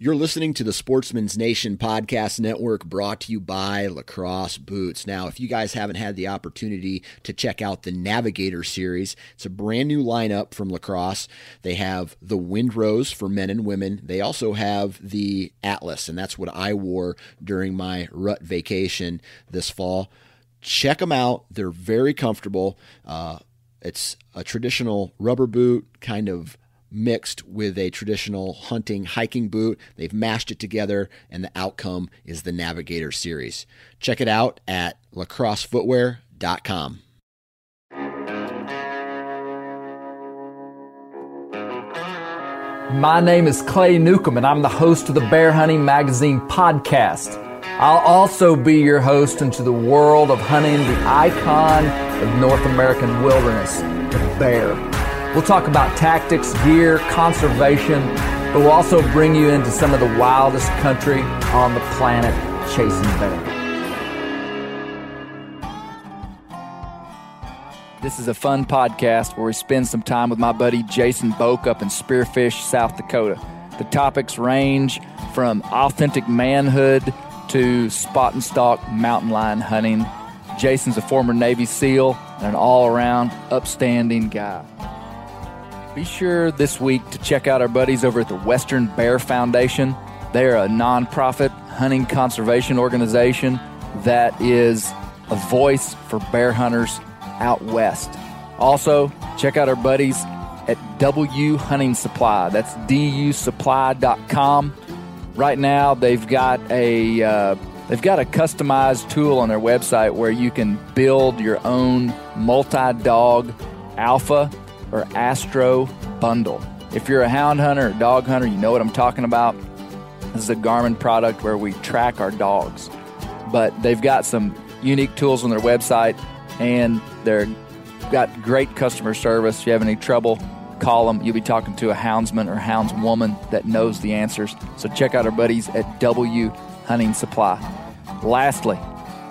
You're listening to the Sportsman's Nation Podcast Network brought to you by Lacrosse Boots. Now, if you guys haven't had the opportunity to check out the Navigator series, it's a brand new lineup from Lacrosse. They have the Windrose for men and women. They also have the Atlas, and that's what I wore during my rut vacation this fall. Check them out. They're very comfortable. Uh, it's a traditional rubber boot, kind of mixed with a traditional hunting hiking boot. They've mashed it together, and the outcome is the Navigator series. Check it out at lacrossefootwear.com. My name is Clay Newcomb, and I'm the host of the Bear Hunting Magazine podcast. I'll also be your host into the world of hunting the icon of North American wilderness, the bear. We'll talk about tactics, gear, conservation, but we'll also bring you into some of the wildest country on the planet chasing bear. This is a fun podcast where we spend some time with my buddy Jason Boak up in Spearfish, South Dakota. The topics range from authentic manhood to spot and stalk mountain lion hunting. Jason's a former Navy SEAL and an all around upstanding guy. Be sure this week to check out our buddies over at the Western Bear Foundation. They're a nonprofit hunting conservation organization that is a voice for bear hunters out west. Also, check out our buddies at W Hunting Supply. That's dusupply.com. Right now, they've got a uh, they've got a customized tool on their website where you can build your own multi-dog alpha or Astro bundle. If you're a hound hunter or dog hunter, you know what I'm talking about. This is a Garmin product where we track our dogs. But they've got some unique tools on their website and they're got great customer service. If you have any trouble, call them. You'll be talking to a houndsman or houndswoman that knows the answers. So check out our buddies at W Hunting Supply. Lastly,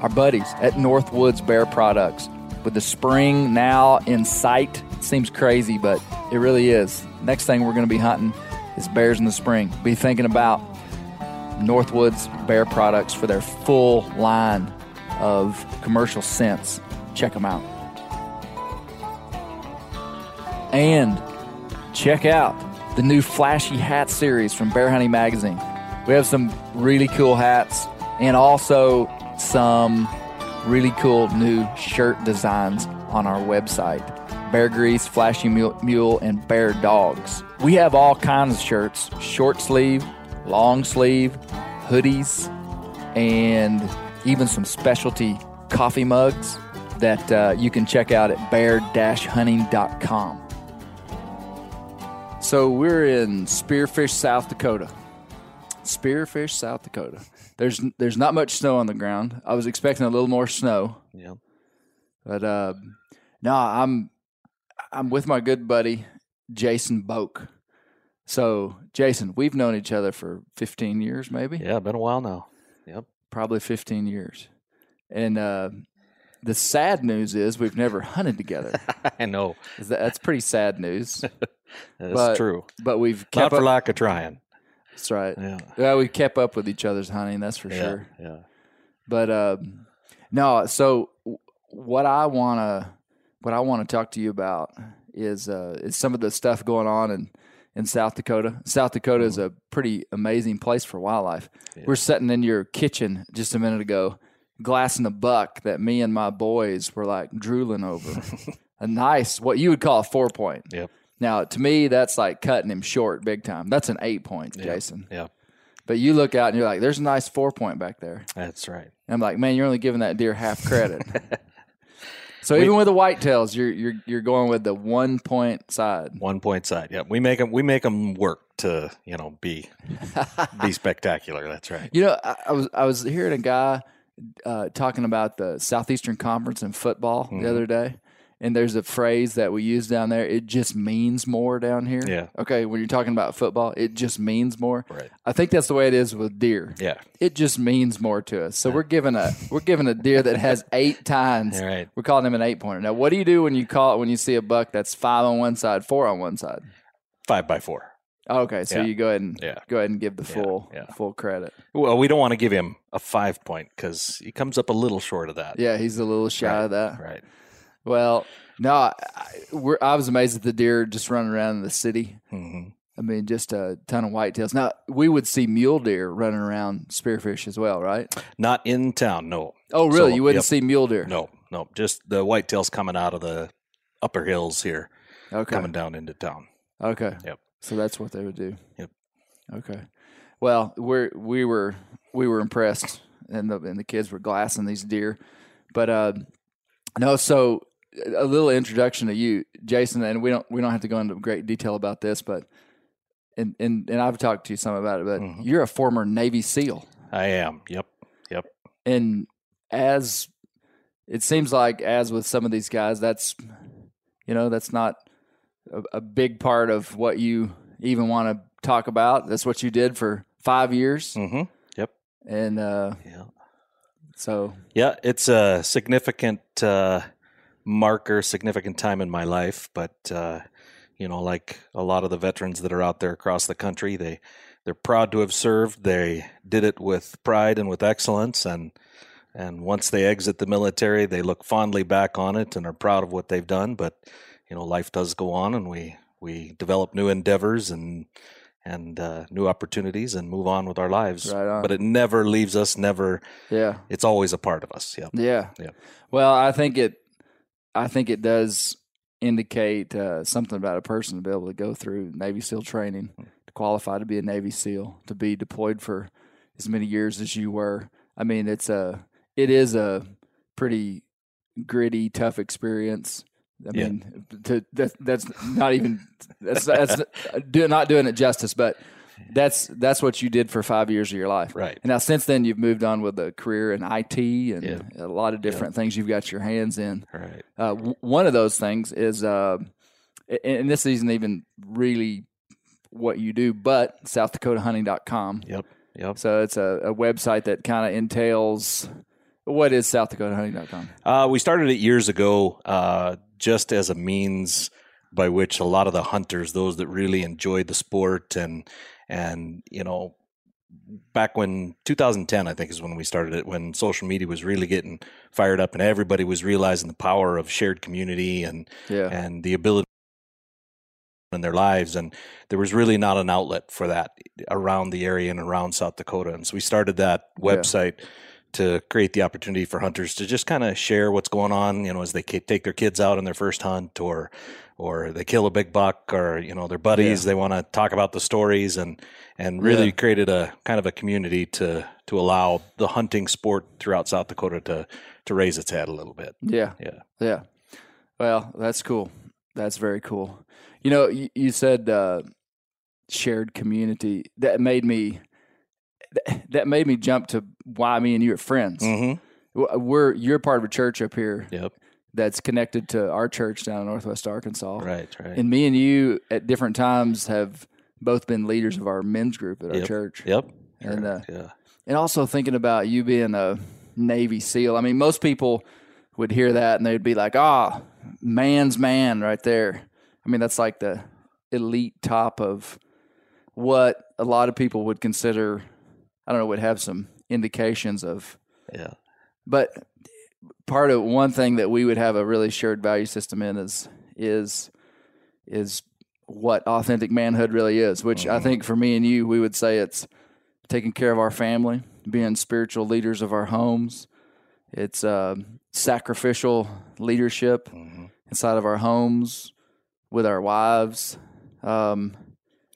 our buddies at Northwoods Bear Products. With the spring now in sight, seems crazy, but it really is. Next thing we're going to be hunting is bears in the spring. Be thinking about Northwoods Bear Products for their full line of commercial scents. Check them out. And check out the new Flashy Hat series from Bear Hunting Magazine. We have some really cool hats and also some really cool new shirt designs on our website Bear Grease, Flashy Mule, and Bear Dogs. We have all kinds of shirts short sleeve, long sleeve, hoodies, and even some specialty coffee mugs that uh, you can check out at bear hunting.com. So we're in Spearfish, South Dakota. Spearfish, South Dakota. There's there's not much snow on the ground. I was expecting a little more snow, Yeah. but uh, no, I'm I'm with my good buddy Jason Boak. So Jason, we've known each other for 15 years, maybe. Yeah, been a while now. Yep. probably 15 years. And uh, the sad news is we've never hunted together. I know. That's pretty sad news. That's But- true. But we've Not kept for up. lack of trying. That's right. Yeah. Yeah, we kept up with each other's hunting. That's for yeah. sure. Yeah. But um, no, so what I wanna what I want to talk to you about is uh, is some of the stuff going on in in South Dakota. South Dakota is a pretty amazing place for wildlife. We're sitting in your kitchen just a minute ago, glassing a buck that me and my boys were like drooling over. a nice, what you would call a four point. Yep. Now, to me, that's like cutting him short big time. That's an eight point, Jason. Yeah. But you look out and you're like, there's a nice four point back there. That's right. And I'm like, man, you're only giving that deer half credit. so even with the whitetails, you're you're you're going with the one point side. One point side. Yep. We make them. We make them work to you know be be spectacular. That's right. You know, I, I was I was hearing a guy uh, talking about the Southeastern Conference in football Mm-hmm. the other day, and there's a phrase that we use down there. It just means more down here. Yeah. Okay, when you're talking about football, it just means more. Right. I think that's the way it is with deer. Yeah. It just means more to us. So we're giving a we're giving a deer that has eight tines. Right. We're calling him an eight pointer. Now, what do you do when you call it when you see a buck that's five on one side, four on one side? Five by four. Okay, so Yeah. you go ahead and Yeah. go ahead and give the full yeah. full credit. Well, we don't want to give him a five point because he comes up a little short of that. Yeah, he's a little shy of that. Right. Well, no, I, we're, I was amazed at the deer just running around in the city. hmm I mean, just a ton of whitetails. Now we would see mule deer running around spearfish as well, right? Not in town. No. Oh, really? So, you wouldn't yep. see mule deer? No. No. Just the whitetails coming out of the upper hills here, Okay. coming down into town. Okay. Yep. So that's what they would do. Yep. Okay. Well, we're we were we were impressed, and the and the kids were glassing these deer, but uh, no. So a little introduction to you, Jason, and we don't we don't have to go into great detail about this, but and and and I've talked to you some about it, but Mhm. you're a former Navy SEAL, I am. Yep. Yep. and as it seems like as with some of these guys, that's you know that's not a, a big part of what you even want to talk about. That's what you did for five years, hmm Yep. and uh, Yeah. so Yeah, it's a significant uh, marker, significant time in my life. But uh, you know, like a lot of the veterans that are out there across the country, they they're proud to have served. They did it with pride and with excellence, and and once they exit the military, they look fondly back on it and are proud of what they've done. But you know, life does go on, and we we develop new endeavors and and uh, new opportunities and move on with our lives. Right on. But it never leaves us. Never. yeah, It's always a part of us. Yeah. yeah, Yeah. Well, I think it, I think it does indicate uh, something about a person to be able to go through Navy SEAL training to qualify to be a Navy SEAL, to be deployed for as many years as you were. I mean, it's a, it is a pretty gritty, tough experience. I Yeah. mean, to, that, that's not even that's that's not doing it justice, but that's that's what you did for five years of your life, Right. And now since then, you've moved on with a career in IT and Yeah. a lot of different things you've got your hands in. Right. Uh, w- one of those things is, uh, and and this isn't even really what you do, but SouthDakotaHunting.com. Yep. Yep. So it's a, a website that kind of entails what is SouthDakotaHunting.com. Uh, we started it years ago, uh, just as a means by which a lot of the hunters, those that really enjoyed the sport, and and you know, back when 2010, I think is when we started it, when social media was really getting fired up, and everybody was realizing the power of shared community and Yeah. and the ability in their lives and there was really not an outlet for that around the area and around South Dakota and so we started that Yeah. To create the opportunity for hunters to just kind of share what's going on you know as they take their kids out on their first hunt or or they kill a big buck or you know their buddies they want to talk about the stories and and really Yeah. created a kind of a community to to allow the hunting sport throughout South Dakota to to raise its head a little bit Yeah. yeah Yeah. Well, that's cool. That's very cool. You know, you, you said uh, shared community. That made me. that made me jump to why me and you are friends. Mm-hmm. We're you're part of a church up here Yep. that's connected to our church down in Northwest Arkansas. Right. Right. And me and you at different times have both been leaders of our men's group at our Yep. church. Yep. And uh, yeah. and also thinking about you being a Navy SEAL. I mean, most people would hear that and they'd be like, "Ah, man's man right there." I mean, that's like the elite top of what a lot of people would consider. I don't know, would have some indications of Yeah. but part of one thing that we would have a really shared value system in is is is what authentic manhood really is which i think for me and you we would say it's taking care of our family being spiritual leaders of our homes. It's uh, sacrificial leadership inside of our homes with our wives. Um,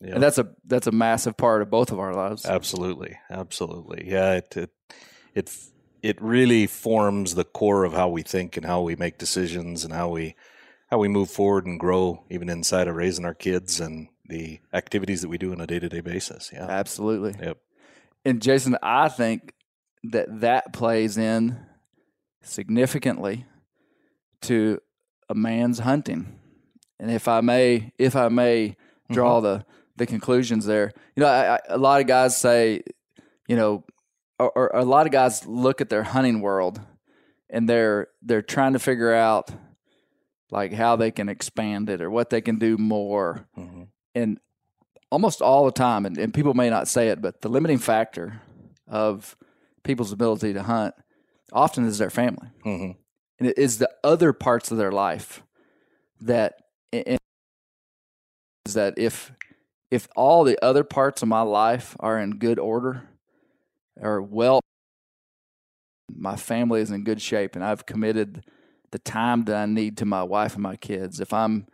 Yeah. and that's a that's a massive part of both of our lives Absolutely, absolutely. Yeah, it it it it really forms the core of how we think and how we make decisions and how we how we move forward and grow, even inside of raising our kids and the activities that we do on a day to day basis. Yeah. absolutely Yep. And Jason, I think that that plays in significantly to a man's hunting. And if I may, if I may draw mm-hmm. the the conclusions there, you know, I, I, a lot of guys say, you know, or, or a lot of guys look at their hunting world and they're they're trying to figure out like how they can expand it or what they can do more. Mhm. And almost all the time, and, and people may not say it, but the limiting factor of people's ability to hunt often is their family. Mhm. And it is the other parts of their life that is that if if all the other parts of my life are in good order or well my family is in good shape and I've committed the time that I need to my wife and my kids. If I'm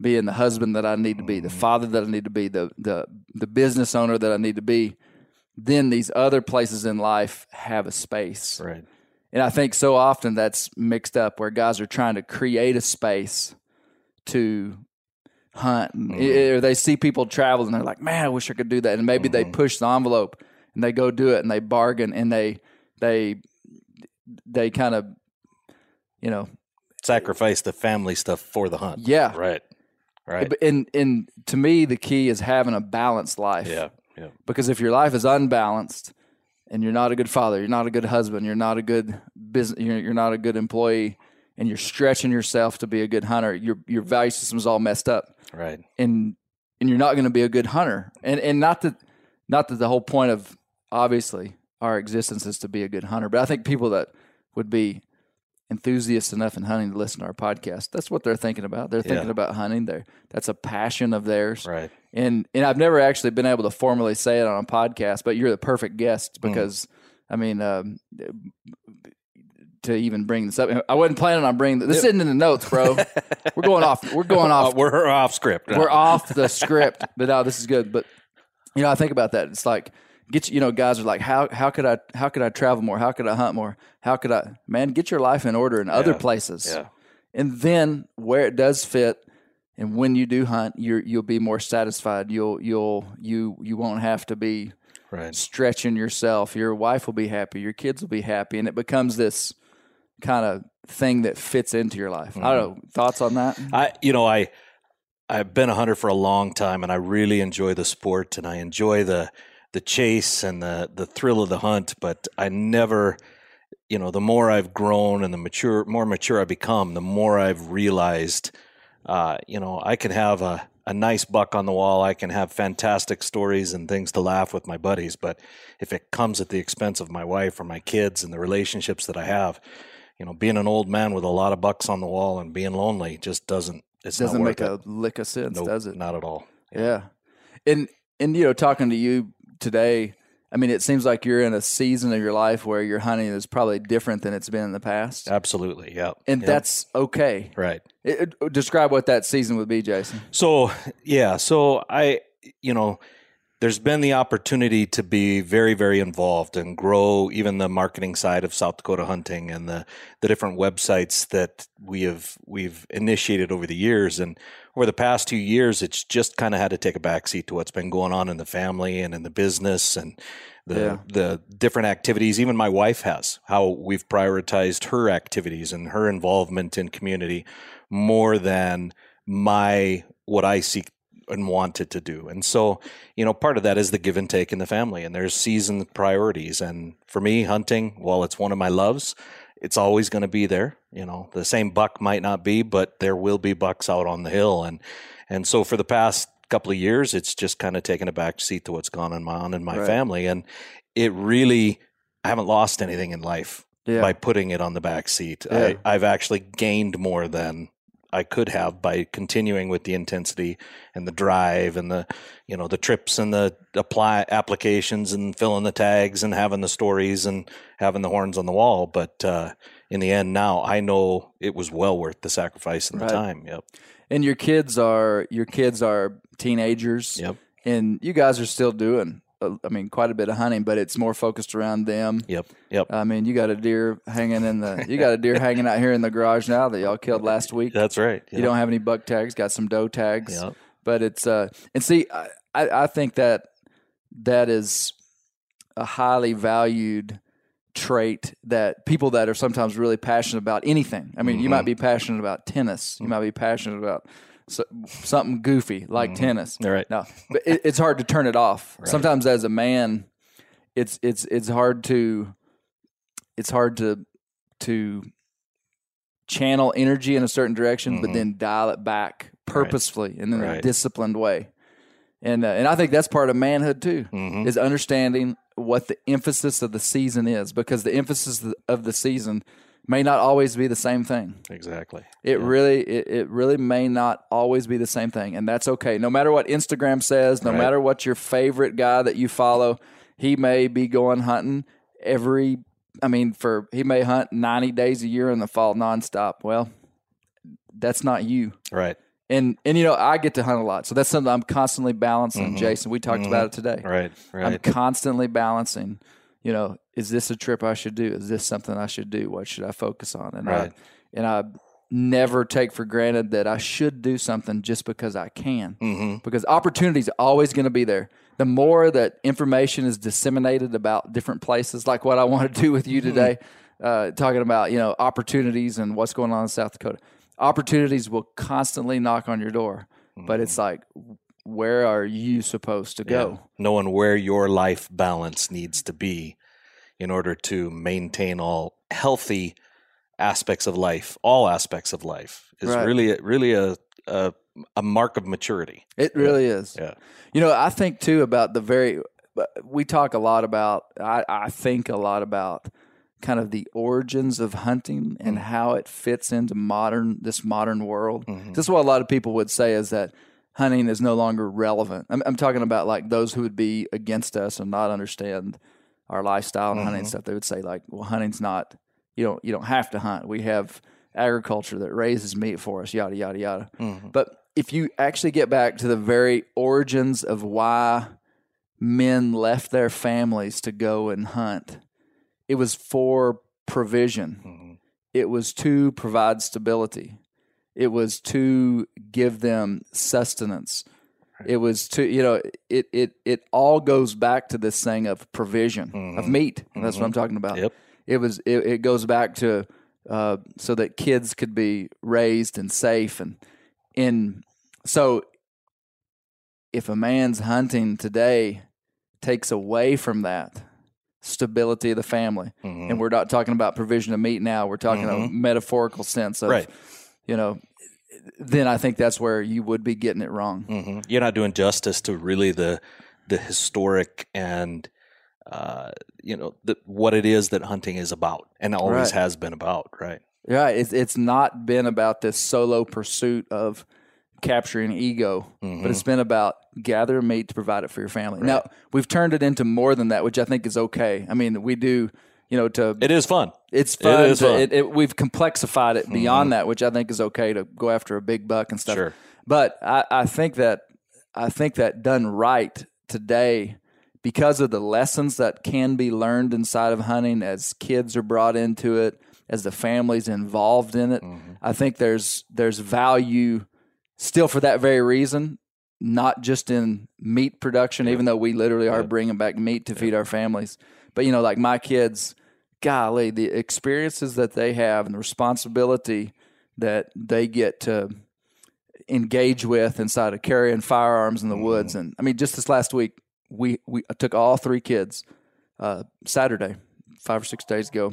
being the husband that I need to be, the mm-hmm. father that I need to be, the the the business owner that I need to be, then these other places in life have a space. Right. And I think so often that's mixed up where guys are trying to create a space to hunt. And mm-hmm. Or they see people travel and they're like, man, I wish I could do that. And maybe they mm-hmm. push the envelope and they go do it and they bargain and they, they, they kind of, you know, Sacrifice the family stuff for the hunt. yeah. Right. Right. And, and to me, the key is having a balanced life. Yeah. Yeah. Because if your life is unbalanced and you're not a good father, you're not a good husband, you're not a good business, you're, you're not a good employee, and you're stretching yourself to be a good hunter, your your value system is all messed up, Right. and and you're not going to be a good hunter. And and not that not that the whole point of obviously our existence is to be a good hunter, but I think people that would be enthusiasts enough in hunting to listen to our podcast, that's what they're thinking about. They're thinking Yeah. about hunting. There, that's a passion of theirs Right. and and I've never actually been able to formally say it on a podcast, but you're the perfect guest Hmm. because I mean, um, to even bring this up, I wasn't planning on bringing this. Isn't in the notes, bro. we're going off. We're going Uh, off. we're off script. we're off the script. But no, this is good. But you know, I think about that. It's like get you, you know, guys are like, how how could I how could I travel more? How could I hunt more? How could I man get your life in order in other Yeah. places? Yeah. and then where it does fit and when you do hunt you're you'll be more satisfied you'll you'll you you won't have to be Right. stretching yourself your wife will be happy your kids will be happy and it becomes this kind of thing that fits into your life i don't know thoughts on that I, you know, I, I've been a hunter for a long time, and I really enjoy the sport, and I enjoy the the chase and the the thrill of the hunt. But I never, you know, the more I've grown and the mature, more mature I become, the more I've realized, uh, you know, I can have a a nice buck on the wall. I can have fantastic stories and things to laugh with my buddies. But if it comes at the expense of my wife or my kids and the relationships that I have, you know, being an old man with a lot of bucks on the wall and being lonely just doesn't. It's doesn't not make worth a lick of sense. Nope, does it Not at all. yeah and and you know talking to you today i mean it seems like you're in a season of your life where your hunting is probably different than it's been in the past Absolutely. Yeah. and Yep. that's okay right. It- it- describe what that season would be jason So yeah, so I, you know, there's been the opportunity to be very, very involved and grow even the marketing side of South Dakota hunting and the, the different websites that we have we've initiated over the years. And over the past two years, it's just kind of had to take a backseat to what's been going on in the family and in the business and the Yeah. the different activities. Even my wife has how we've prioritized her activities and her involvement in community more than my what I seek and wanted to do. And so, you know, part of that is the give and take in the family and there's season priorities. And for me, hunting, while it's one of my loves, it's always going to be there. You know, the same buck might not be, but there will be bucks out on the hill. And, and so for the past couple of years, it's just kind of taken a back seat to what's gone on, my, on in my Right. family. And it really, I haven't lost anything in life Yeah. by putting it on the back seat. Yeah. I, I've actually gained more than I could have by continuing with the intensity and the drive and the you know the trips and the apply applications and filling the tags and having the stories and having the horns on the wall. But uh, in the end, now I know it was well worth the sacrifice and Right. the time. Yep. and your kids are your kids are teenagers. Yep. And you guys are still doing, I mean, quite a bit of hunting, but it's more focused around them. Yep. Yep. I mean, you got a deer hanging in the, you got a deer hanging out here in the garage now that y'all killed last week. That's right. You don't have any buck tags, got some doe tags, Yep. but it's uh, and see, I, I think that that is a highly valued trait that people that are sometimes really passionate about anything. I mean, you Mm-hmm. might be passionate about tennis, you might be passionate about so, something goofy like tennis. All right. No, but it, it's hard to turn it off. Sometimes as a man, it's it's it's hard to it's hard to to channel energy in a certain direction, but then dial it back purposefully and in a Mm-hmm. Disciplined way. And uh, and I think that's part of manhood too, Mm-hmm. is understanding what the emphasis of the season is, because the emphasis of the season may not always be the same thing. Exactly. It really, it, it really may not always be the same thing, and that's okay. No matter what Instagram says, no Right. matter what your favorite guy that you follow, he may be going hunting every. I mean, for he may hunt ninety days a year in the fall nonstop. Well, that's not you. Right. And and you know, I get to hunt a lot, so that's something I'm constantly balancing. Jason, we talked about it today. Mm-hmm. Right. I'm constantly balancing. You know, is this a trip I should do? Is this something I should do? What should I focus on? And Right. I and I never take for granted that I should do something just because I can. Mm-hmm. Because opportunity is always going to be there. The more that information is disseminated about different places, like what I want to do with you Mm-hmm. today, uh, talking about you know opportunities and what's going on in South Dakota. Opportunities will constantly knock on your door, but it's like, where are you supposed to go? Mm-hmm. Yeah. Knowing where your life balance needs to be in order to maintain all healthy aspects of life, all aspects of life, is Right. really, really a, a a mark of maturity. It really is. Yeah. You know, I think too about the very. Uh, we talk a lot about. I, I think a lot about kind of the origins of hunting and mm. how it fits into modern this modern world. Mm-hmm. This is what a lot of people would say is that hunting is no longer relevant. I'm, I'm talking about like those who would be against us and not understand our lifestyle and hunting mm-hmm. stuff. They would say like, well, hunting's not. You don't. You don't have to hunt. We have agriculture that raises meat for us. Yada yada yada. Mm-hmm. But if you actually get back to the very origins of why men left their families to go and hunt, it was for provision. Mm-hmm. It was to provide stability. It was to give them sustenance. It was to you know it it it all goes back to this thing of provision of meat. That's what I'm talking about. Yep. It was it, it goes back to uh, so that kids could be raised and safe and in so if a man's hunting today takes away from that stability of the family Mm-hmm. and we're not talking about provision of meat now we're talking a metaphorical sense of Right. you know then i think that's where you would be getting it wrong hmm You're not doing justice to really the the historic and uh, you know the, what it is that hunting is about and always Right. has been about. Right. Yeah, it's it's not been about this solo pursuit of capturing ego, but it's been about gather meat to provide it for your family. Now we've turned it into more than that, which I think is okay. I mean, we do, you know, to It is fun. it's fun. is to, fun. It, it, we've complexified it beyond mm-hmm. that, which I think is okay to go after a big buck and stuff. Sure. But I, I think that I think that done right today, because of the lessons that can be learned inside of hunting as kids are brought into it, as the families involved in it, mm-hmm. I think there's there's value still for that very reason, not just in meat production, even though we literally are bringing back meat to feed our families. But you know, like my kids, golly, the experiences that they have and the responsibility that they get to engage with inside of carrying firearms in the woods. And I mean, just this last week, we, we I took all three kids uh, Saturday, five or six days ago,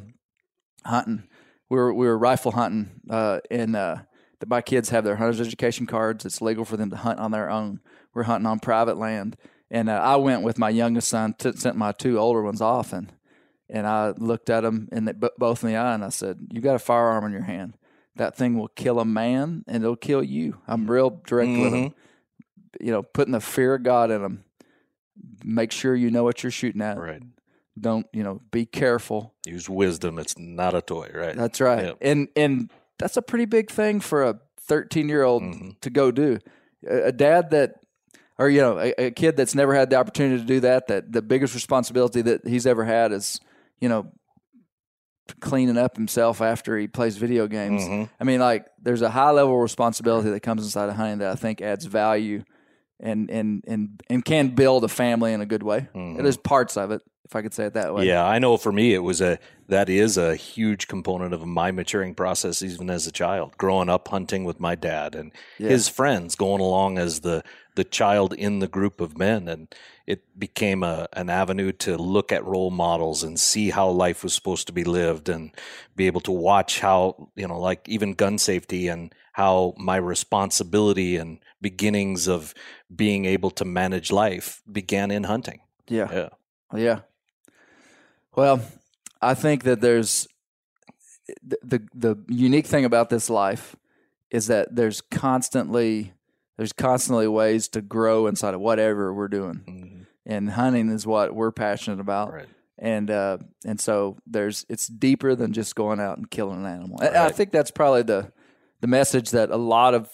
hunting. We were we were rifle hunting, uh, and uh, the, my kids have their hunter's education cards. It's legal for them to hunt on their own. We're hunting on private land, and uh, I went with my youngest son. T- sent my two older ones off, and and I looked at them in the, b- both in the eye, and I said, "You got a firearm in your hand. That thing will kill a man, and it'll kill you." I'm real direct with them. You know, putting the fear of God in them. Make sure you know what you're shooting at. Right. Don't you know? Be careful. Use wisdom. It's not a toy, right? That's right. Yep. And and that's a pretty big thing for a 13 year old Mm-hmm. to go do. A, a dad that, or you know, a, a kid that's never had the opportunity to do that. That the biggest responsibility that he's ever had is, you know, cleaning up himself after he plays video games. Mm-hmm. I mean, like there's a high level of responsibility that comes inside of hunting that I think adds value. And, and and and can build a family in a good way. There's parts of it, if I could say it that way. Mm-hmm. Yeah, I know for me it was a that is a huge component of my maturing process even as a child. Growing up hunting with my dad and his friends going along as the the child in the group of men and it became a an avenue to look at role models and see how life was supposed to be lived and be able to watch how, you know, like even gun safety and how my responsibility and beginnings of being able to manage life began in hunting. Yeah. Yeah. Yeah. Well, I think that there's the, the the unique thing about this life is that there's constantly there's constantly ways to grow inside of whatever we're doing. And hunting is what we're passionate about. Right. And uh and so there's it's deeper than just going out and killing an animal. And I think that's probably the the message that a lot of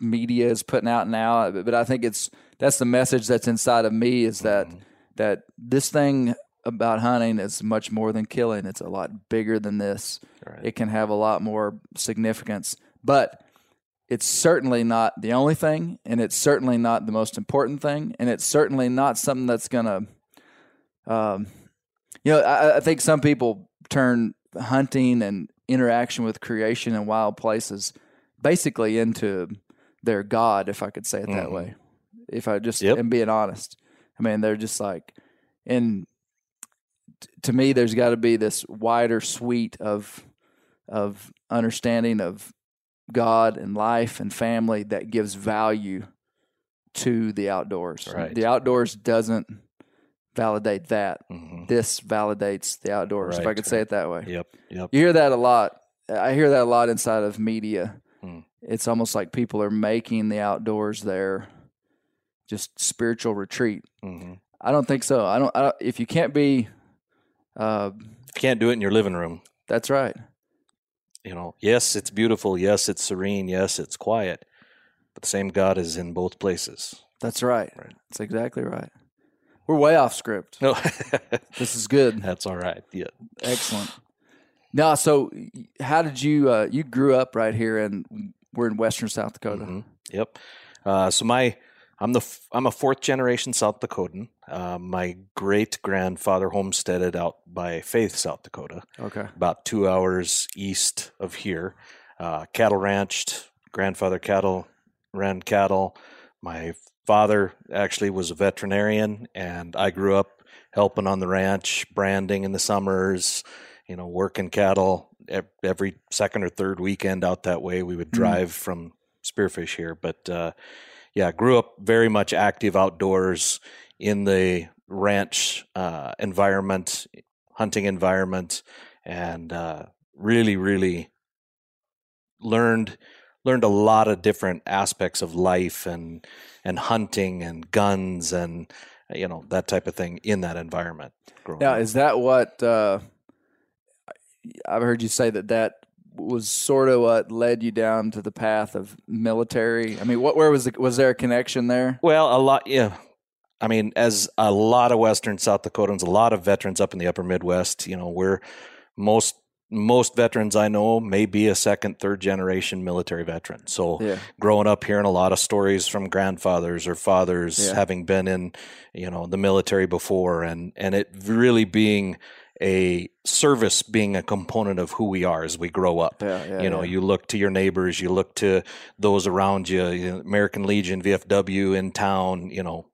media is putting out now but I think it's that's the message that's inside of me is that that this thing about hunting is much more than killing. It's a lot bigger than this. It can have a lot more significance, but it's certainly not the only thing, and it's certainly not the most important thing, and it's certainly not something that's gonna. Um, you know, I, I think some people turn hunting and interaction with creation and wild places basically into their god, if I could say it that way. If I just Yep. am being honest, I mean, they're just like, and t- to me, there's got to be this wider suite of of understanding of God and life and family that gives value to the outdoors. Right. The outdoors doesn't validate that. Mhm. This validates the outdoors, if I Right, could say it that way. Yep. Yep. You hear that a lot. I hear that a lot inside of media. Hmm. It's almost like people are making the outdoors their just spiritual retreat. Mhm. I don't think so. I don't. I don't if you can't be, uh, If you can't do it in your living room, that's right. You know, yes, it's beautiful. Yes, it's serene. Yes, it's quiet. But the same God is in both places. That's right. Right. That's exactly right. We're way off script. No, This is good. that's all right. Yeah. Excellent. Now, so how did you? Uh, you grew up right here, and we're in Western South Dakota. Mhm. Yep. Uh, so my, I'm the I'm a fourth generation South Dakotan. Uh, my great grandfather homesteaded out by Faith, South Dakota, Okay. about two hours east of here. Uh, cattle ranched. Grandfather cattle ran cattle. My father actually was a veterinarian, and I grew up helping on the ranch, branding in the summers. You know, working cattle every second or third weekend out that way. We would drive from Spearfish here, but uh, yeah, grew up very much active outdoors in the ranch uh, environment, hunting environment, and uh, really, really learned learned a lot of different aspects of life and and hunting and guns and you know that type of thing in that environment. Now, up. is that what uh, I've heard you say that that was sort of what led you down to the path of military? I mean, what where was the, was there a connection there? Well, a lot, yeah. I mean, as a lot of Western South Dakotans, a lot of veterans up in the Upper Midwest, you know, we're most most veterans I know may be a second, third generation military veteran. So Yeah. growing up hearing a lot of stories from grandfathers or fathers Yeah. having been in, you know, the military before and and it really being a service being a component of who we are as we grow up. Yeah, yeah, you know, yeah. you look to your neighbors, you look to those around you, you know, American Legion, VFW in town, you know,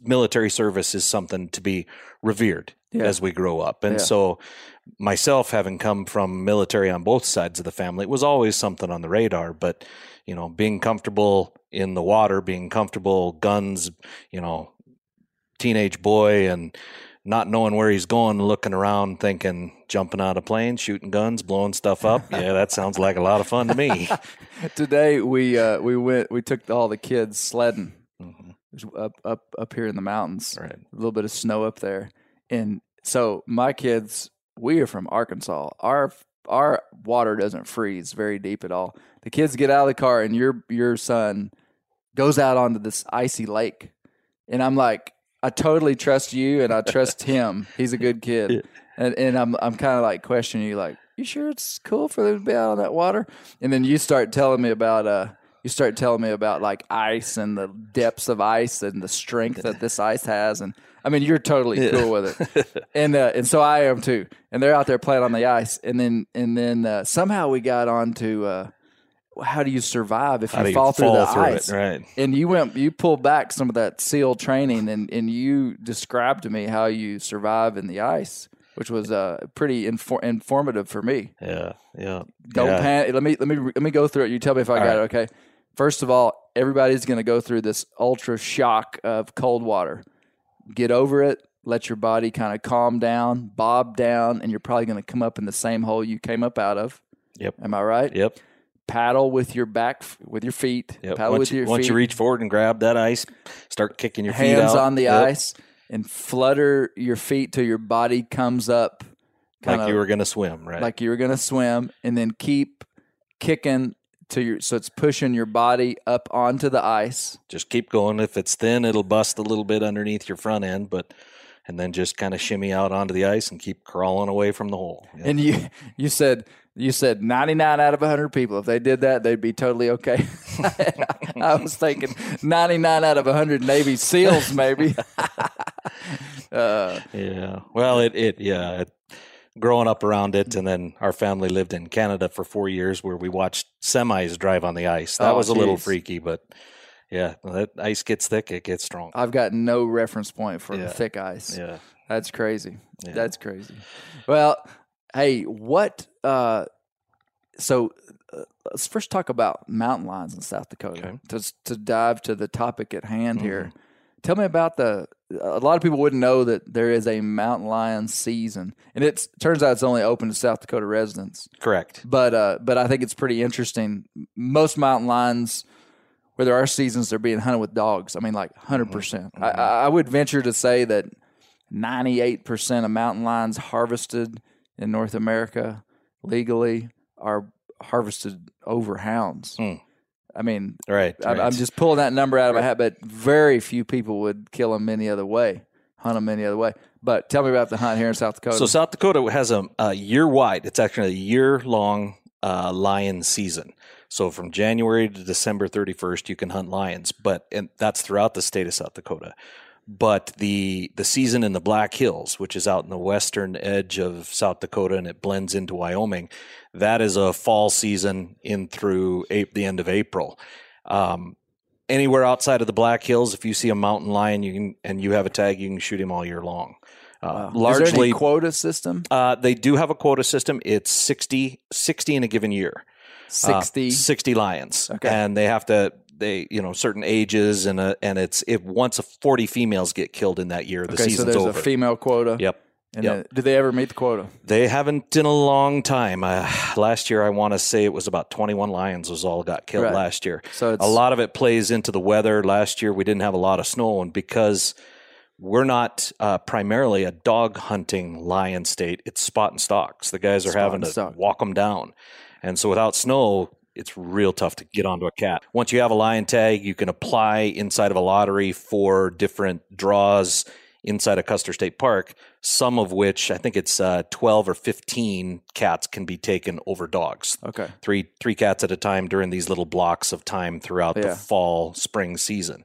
military service is something to be revered as we grow up. And so myself having come from military on both sides of the family, it was always something on the radar, but you know, being comfortable in the water, being comfortable guns, you know, teenage boy and not knowing where he's going, looking around, thinking, jumping out of planes, shooting guns, blowing stuff up. Yeah, that sounds like a lot of fun to me. Today we uh, we went we took all the kids sledding Mhm. Up up up here in the mountains. Right. A little bit of snow up there, and so my kids we are from Arkansas. Our our water doesn't freeze very deep at all. The kids get out of the car, and your your son goes out onto this icy lake, and I'm like, I totally trust you, and I trust him. He's a good kid, and and I'm I'm kind of like questioning you, like, you sure it's cool for them to be out on that water? And then you start telling me about uh. You start telling me about like ice and the depths of ice and the strength that this ice has, and I mean you're totally cool with it, and uh, and so I am too. And they're out there playing on the ice, and then and then uh, somehow we got on to uh, how do you survive if you you fall through the fall through it, ice? right. And you went, you pulled back some of that SEAL training, and and you described to me how you survive in the ice, which was uh, pretty infor- informative for me. Yeah, yeah. Don't yeah. panic. Let me let me let me go through it. You tell me if I got right. it. Okay. First of all, everybody's going to go through this ultra shock of cold water. Get over it. Let your body kind of calm down, bob down, and you're probably going to come up in the same hole you came up out of. Yep. Am I right? Yep. Paddle with your back, with your feet. Yep. Paddle Once, with you, your once feet. you reach forward and grab that ice, start kicking your feet hands out. on the Yep. ice and flutter your feet till your body comes up like kinda you were going to swim, right? like you were going to swim and then keep kicking to your so it's pushing your body up onto the ice just keep going. If it's thin, it'll bust a little bit underneath your front end, but and then just kind of shimmy out onto the ice and keep crawling away from the hole. Yep. and you you said you said 99 out of 100 people if they did that they'd be totally okay i was thinking 99 out of 100 navy seals maybe uh, Yeah. Well, it it yeah. It, growing up around it, and then our family lived in Canada for four years, where we watched semis drive on the ice. That Oh, was a little freaky, but yeah, that ice gets thick, it gets strong. i've got no reference point for Yeah. thick ice Yeah. That's crazy. Yeah. That's crazy. Well, hey, what? Uh, so uh, let's first talk about mountain lions in South Dakota. Okay. To to dive to the topic at hand here. Mm-hmm. Tell me about the. A lot of people wouldn't know that there is a mountain lion season, and it turns out it's only open to South Dakota residents. Correct. But uh, but I think it's pretty interesting. Most mountain lions, where there are seasons, they're being hunted with dogs. I mean, like 100 percent. I, I would venture to say that ninety eight percent of mountain lions harvested in North America legally are harvested over hounds. Hmm. I mean, Right. I'm, right. I'm just pulling that number out of my hat, but very few people would kill them any other way, hunt them any other way. But tell me about the hunt here in South Dakota. So South Dakota has a, a year wide. It's actually a year long uh, lion season. So from January to December 31st, you can hunt lions, but and that's throughout the state of South Dakota. But the the season in the Black Hills, which is out in the western edge of South Dakota, and it blends into Wyoming, that is a fall season in through the end of April. Um, anywhere outside of the Black Hills, if you see a mountain lion, you can and you have a tag, you can shoot him all year long. Uh, Is there any largely, quota system? uh, they do have a quota system. It's 60, 60 in a given year. Uh, 60. 60 lions. Okay. And they have to, they, you know, certain ages and, uh, and it's, if once a 40 females get killed in that year, the okay, so there's over. a female quota. yep. And Yep. did they ever meet the quota? They haven't in a long time. Uh, last year, I want to say it was about 21 lions was all got killed Right. last year. So it's a lot of it plays into the weather. Last year, we didn't have a lot of snow, and because we're not uh, primarily a dog hunting lion state, it's spot and stalks. The guys are Spot having to stalk. walk them down, and so without snow, it's real tough to get onto a cat. Once you have a lion tag, you can apply inside of a lottery for different draws inside of Custer State Park, some of which I think it's uh, 12 or 15 cats can be taken over dogs. Okay. Three three cats at a time during these little blocks of time throughout Yeah. the fall spring season.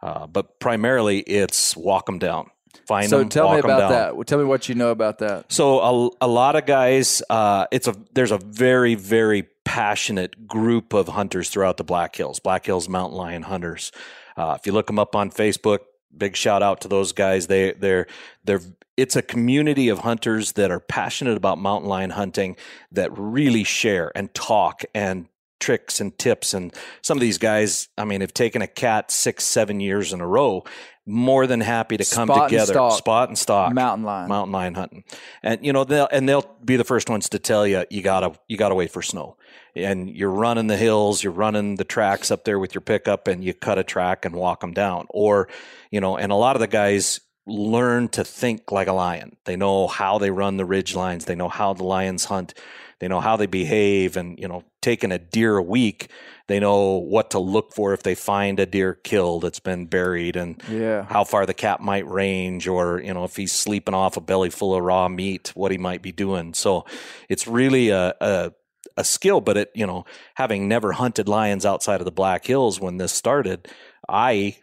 Uh, but primarily it's walk them down. Find So them, tell me about that. Well, tell me what you know about that. So a, a lot of guys, uh, it's a there's a very very passionate group of hunters throughout the Black Hills, Black Hills Mountain Lion hunters. Uh, if you look them up on Facebook, big shout out to those guys. They they're they're it's a community of hunters that are passionate about mountain lion hunting that really share and talk and tricks and tips and some of these guys i mean have taken a cat six seven years in a row more than happy to come Spot together. stalk. spot and stock. Mountain lion. mountain lion hunting. And you know they'll and they'll be the first ones to tell you you gotta you gotta wait for snow. And you're running the hills you're running the tracks up there with your pickup and you cut a track and walk them down. Or you know and a lot of the guys learn to think like a lion. They know how they run the ridge lines. They know how the lions hunt. They know how they behave and you know taking a deer a week they know what to look for if they find a deer killed that's been buried and Yeah. how far the cat might range or you know if he's sleeping off a belly full of raw meat what he might be doing so it's really a, a a skill but it you know having never hunted lions outside of the black hills when this started i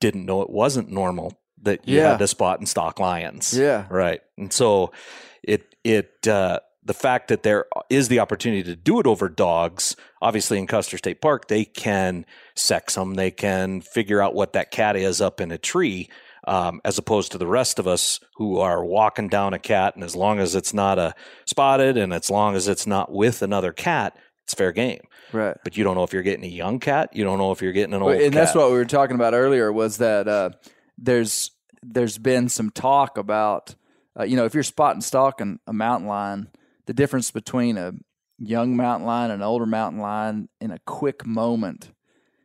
didn't know it wasn't normal that you Yeah. had to spot and stalk lions Yeah. right and so it it uh the fact that there is the opportunity to do it over dogs, obviously in Custer State Park, they can sex them. They can figure out what that cat is up in a tree, um, as opposed to the rest of us who are walking down a cat. And as long as it's not a spotted and as long as it's not with another cat, it's fair game. Right. But you don't know if you're getting a young cat. You don't know if you're getting an old and cat. that's what we were talking about earlier was that uh, there's there's been some talk about uh, you know if you're spotting stalking a mountain lion, the difference between a young mountain lion and an older mountain lion in a quick moment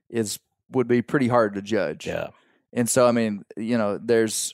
is would be pretty hard to judge. yeah. And so, I mean, you know, there's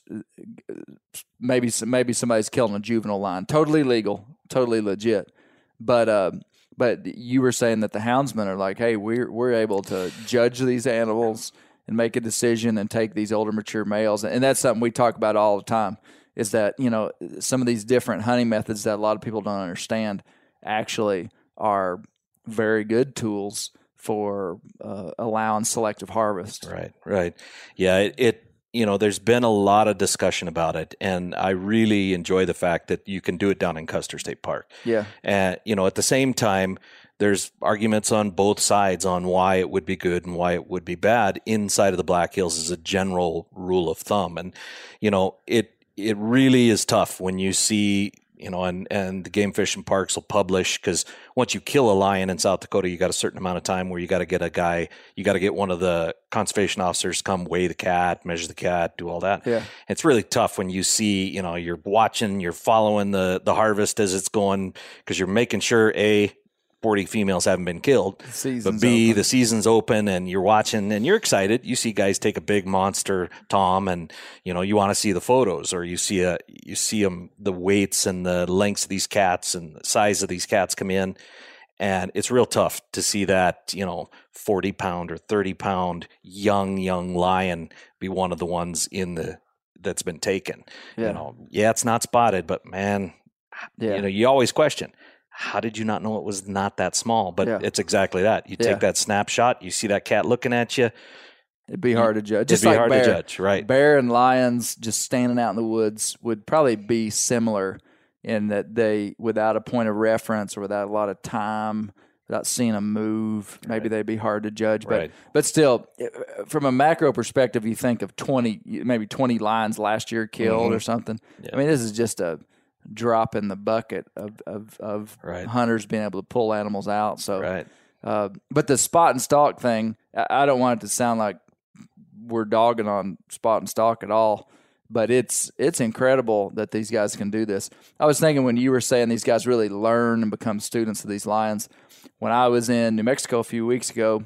maybe some, maybe somebody's killing a juvenile lion, totally legal, totally legit. But uh, but you were saying that the houndsmen are like, hey, we're we're able to judge these animals and make a decision and take these older mature males, and that's something we talk about all the time. Is that you know some of these different hunting methods that a lot of people don't understand actually are very good tools for uh, allowing selective harvest. Right, right. Yeah, it, it you know, there's been a lot of discussion about it, and I really enjoy the fact that you can do it down in Custer State Park. Yeah. And you know, at the same time, there's arguments on both sides on why it would be good and why it would be bad inside of the Black Hills as a general rule of thumb. And you know, it it really is tough when you see you know, and and the Game Fish and Parks will publish because once you kill a lion in South Dakota, you got a certain amount of time where you got to get a guy, you got to get one of the conservation officers come weigh the cat, measure the cat, do all that. Yeah. It's really tough when you see, you know, you're watching, you're following the the harvest as it's going because you're making sure a 40 females haven't been killed. season's but B, open. the season's open and you're watching and you're excited. You see guys take a big monster tom and you know, you want to see the photos or you see a you see them the weights and the lengths of these cats and the size of these cats come in and it's real tough to see that, you know, 40 pound or 30 pound young young lion be one of the ones in the that's been taken. Yeah. You know, yeah, it's not spotted, but man, Yeah. you know, you always question how did you not know it was not that small? But Yeah. it's exactly that. You Yeah. take that snapshot, you see that cat looking at you. It'd be hard to judge. Just It'd be like hard bear. to judge, right? Bear and lions just standing out in the woods would probably be similar in that they, without a point of reference or without a lot of time, without seeing them move, maybe they'd be hard to judge. But Right. but still, eh, from a macro perspective, you think of twenty, maybe twenty lions last year killed Mm-hmm. or something. I mean, this is just a drop in the bucket of of, of Right. hunters being able to pull animals out. So Right. uh, but the spot and stalk thing, I, don't want it to sound like we're dogging on spot and stalk at all. But it's it's incredible that these guys can do this. I was thinking when you were saying these guys really learn and become students of these lions. When I was in New Mexico a few weeks ago,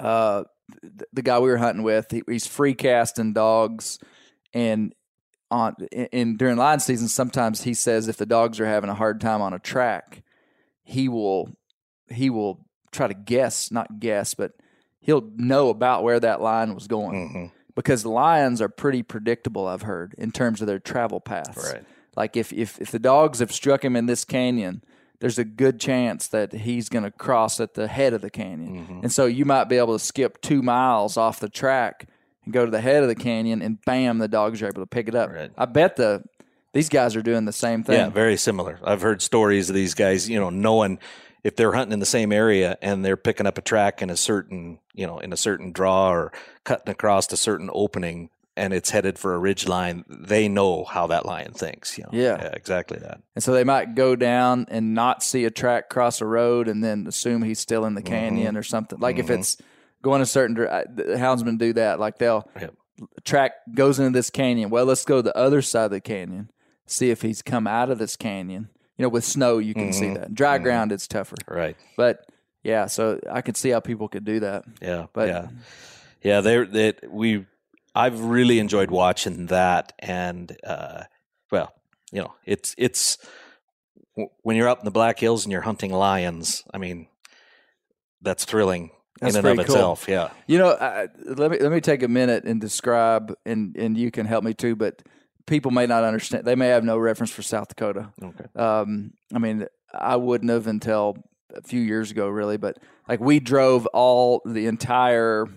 uh, th- the guy we were hunting with, he, he's free casting dogs, and on in, in during lion season, sometimes he says if the dogs are having a hard time on a track, he will he will try to guess, not guess, but he'll know about where that line was going Mm-hmm. because lions are pretty predictable. I've heard in terms of their travel paths. Right. Like if if if the dogs have struck him in this canyon, there's a good chance that he's going to cross at the head of the canyon, Mm-hmm. and so you might be able to skip two miles off the track and go to the head of the canyon, and bam, the dogs are able to pick it up. Right. I bet the these guys are doing the same thing. Yeah, very similar. I've heard stories of these guys, you know, knowing if they're hunting in the same area and they're picking up a track in a certain, you know, in a certain draw or cutting across a certain opening and it's headed for a ridge line, they know how that lion thinks. You know? Yeah. exactly that. And so they might go down and not see a track cross a road and then assume he's still in the Mm-hmm. canyon or something. Like if it's going a certain the houndsmen do that. Like they'll Yep. track goes into this canyon. Well, let's go to the other side of the canyon, see if he's come out of this canyon. You know, with snow you can Mm-hmm. see that. Dry ground it's tougher. Right. But yeah, so I could see how people could do that. Yeah. But- yeah. Yeah. They're, they, we, I've really enjoyed watching that. And, uh, well, you know, it's, it's, when you're up in the Black Hills and you're hunting lions, I mean, that's thrilling That's in and of cool. itself. Yeah. You know, I, let me let me take a minute and describe, and and you can help me too. But people may not understand; they may have no reference for South Dakota. Okay. Um, I mean, I wouldn't have until a few years ago, really. But like, we drove all the entire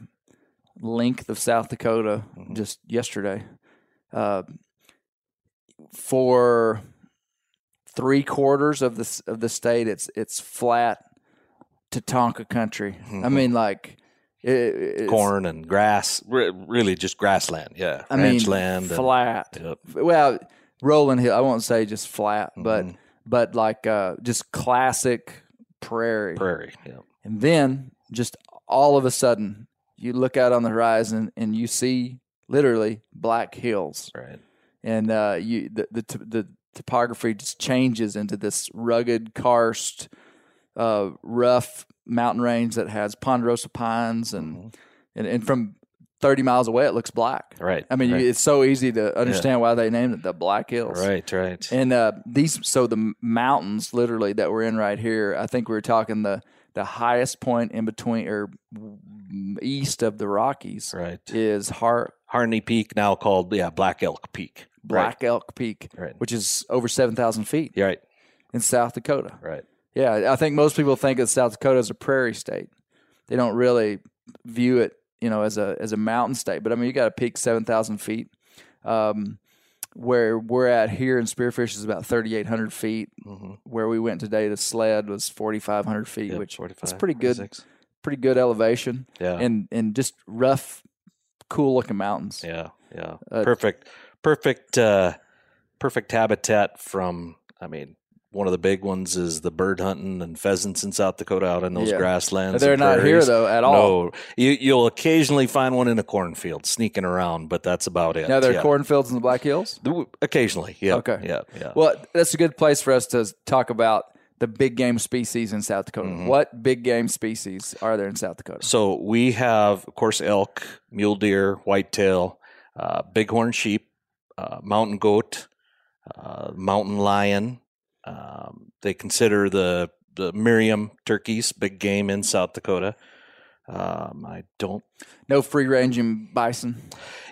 length of South Dakota just yesterday. Uh, for three quarters of the of the state, it's it's flat Tatanka country. I mean, like it, it's, corn and grass, re- really just grassland. Yeah, I ranch mean, land. and- flat. Yep. Well, rolling hill. I won't say just flat, but Mm-hmm. but like uh, just classic prairie. prairie. Yeah, And then just all of a sudden, you look out on the horizon and you see literally black hills, right. and uh, you the, the t- the topography just changes into this rugged, karst, uh, rough mountain range that has ponderosa pines, and Mm-hmm. and, and from thirty miles away, it looks black. Right. I mean, right. you, it's so easy to understand why they named it the Black Hills. right, right. And uh, these, so the mountains, literally that we're in right here. I think we were talking the the highest point in between or east of the Rockies right. is Har- Harney Peak, now called yeah Black Elk Peak. Black Elk Peak, Right. which is over seven thousand feet right, in South Dakota. right. Yeah, I think most people think of South Dakota as a prairie state. They don't really view it, you know, as a as a mountain state. But I mean, you got a peak seven thousand feet. Um, where we're at here in Spearfish is about thirty eight hundred feet. Where we went today to sled was forty five hundred feet, Mm-hmm. Yep, which 45, is pretty good, 46. pretty good elevation. Yeah. and and just rough, cool looking mountains. Yeah, yeah. Uh, perfect, perfect, uh, perfect habitat from. I mean, one of the big ones is the bird hunting and pheasants in South Dakota out in those Yeah. grasslands. They're not here though at all. No, you, you'll occasionally find one in a cornfield sneaking around, but that's about it. Now there are yeah. cornfields in the Black Hills. Occasionally, yeah. Okay. yeah, yeah. Well, that's a good place for us to talk about the big game species in South Dakota. Mm-hmm. What big game species are there in South Dakota? So we have, of course, elk, mule deer, whitetail, uh, bighorn sheep, uh, mountain goat, uh, mountain lion. Um, they consider the the Merriam turkeys big game in South Dakota. Um, I don't. No free ranging bison.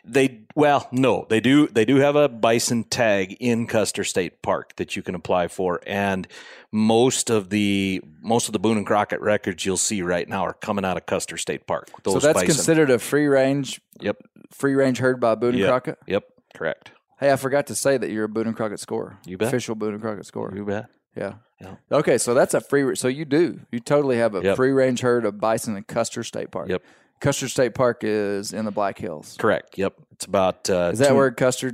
They well, no, they do. They do have a bison tag in Custer State Park that you can apply for, and most of the most of the Boone and Crockett records you'll see right now are coming out of Custer State Park. Those so that's bison. considered a free range Yep. free range herd by Boone and Crockett. Yep. Correct. Hey, I forgot to say that you're a Boone and Crockett scorer. You bet. Official Boone and Crockett scorer. You bet. Yeah. Yeah. Okay, so that's a free. So you do. You totally have a Yep. free range herd of bison in Custer State Park. Yep. Custer State Park is in the Black Hills. Correct. Yep. It's about. Uh, Is that two- where Custer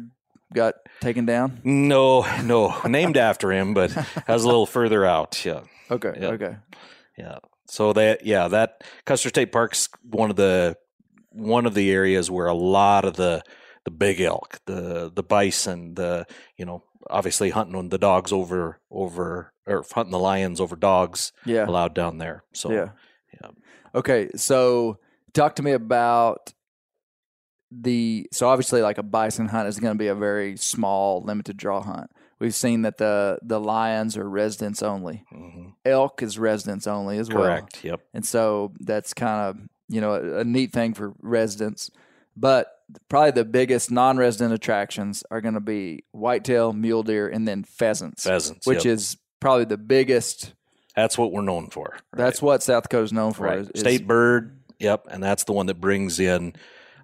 got taken down? No, no, named after him, but has a little further out. Yeah. Okay. Yep. Okay. Yeah. So that yeah, that Custer State Park's one of the one of the areas where a lot of the the big elk, the the bison, the you know, obviously hunting on the dogs over over or hunting the lions over dogs Yeah. allowed down there. So Yeah. yeah. Okay, so talk to me about the so obviously like a bison hunt is going to be a very small limited draw hunt. We've seen that the the lions are residents only. Mhm. elk is residents only as well. Correct. Yep. And so that's kind of, you know, a, a neat thing for residents. But probably the biggest non resident attractions are going to be whitetail, mule deer, and then pheasants. Pheasants, Which yep. is probably the biggest. That's what we're known for. That's what South Dakota's known for. right. is- State bird. Yep. And that's the one that brings in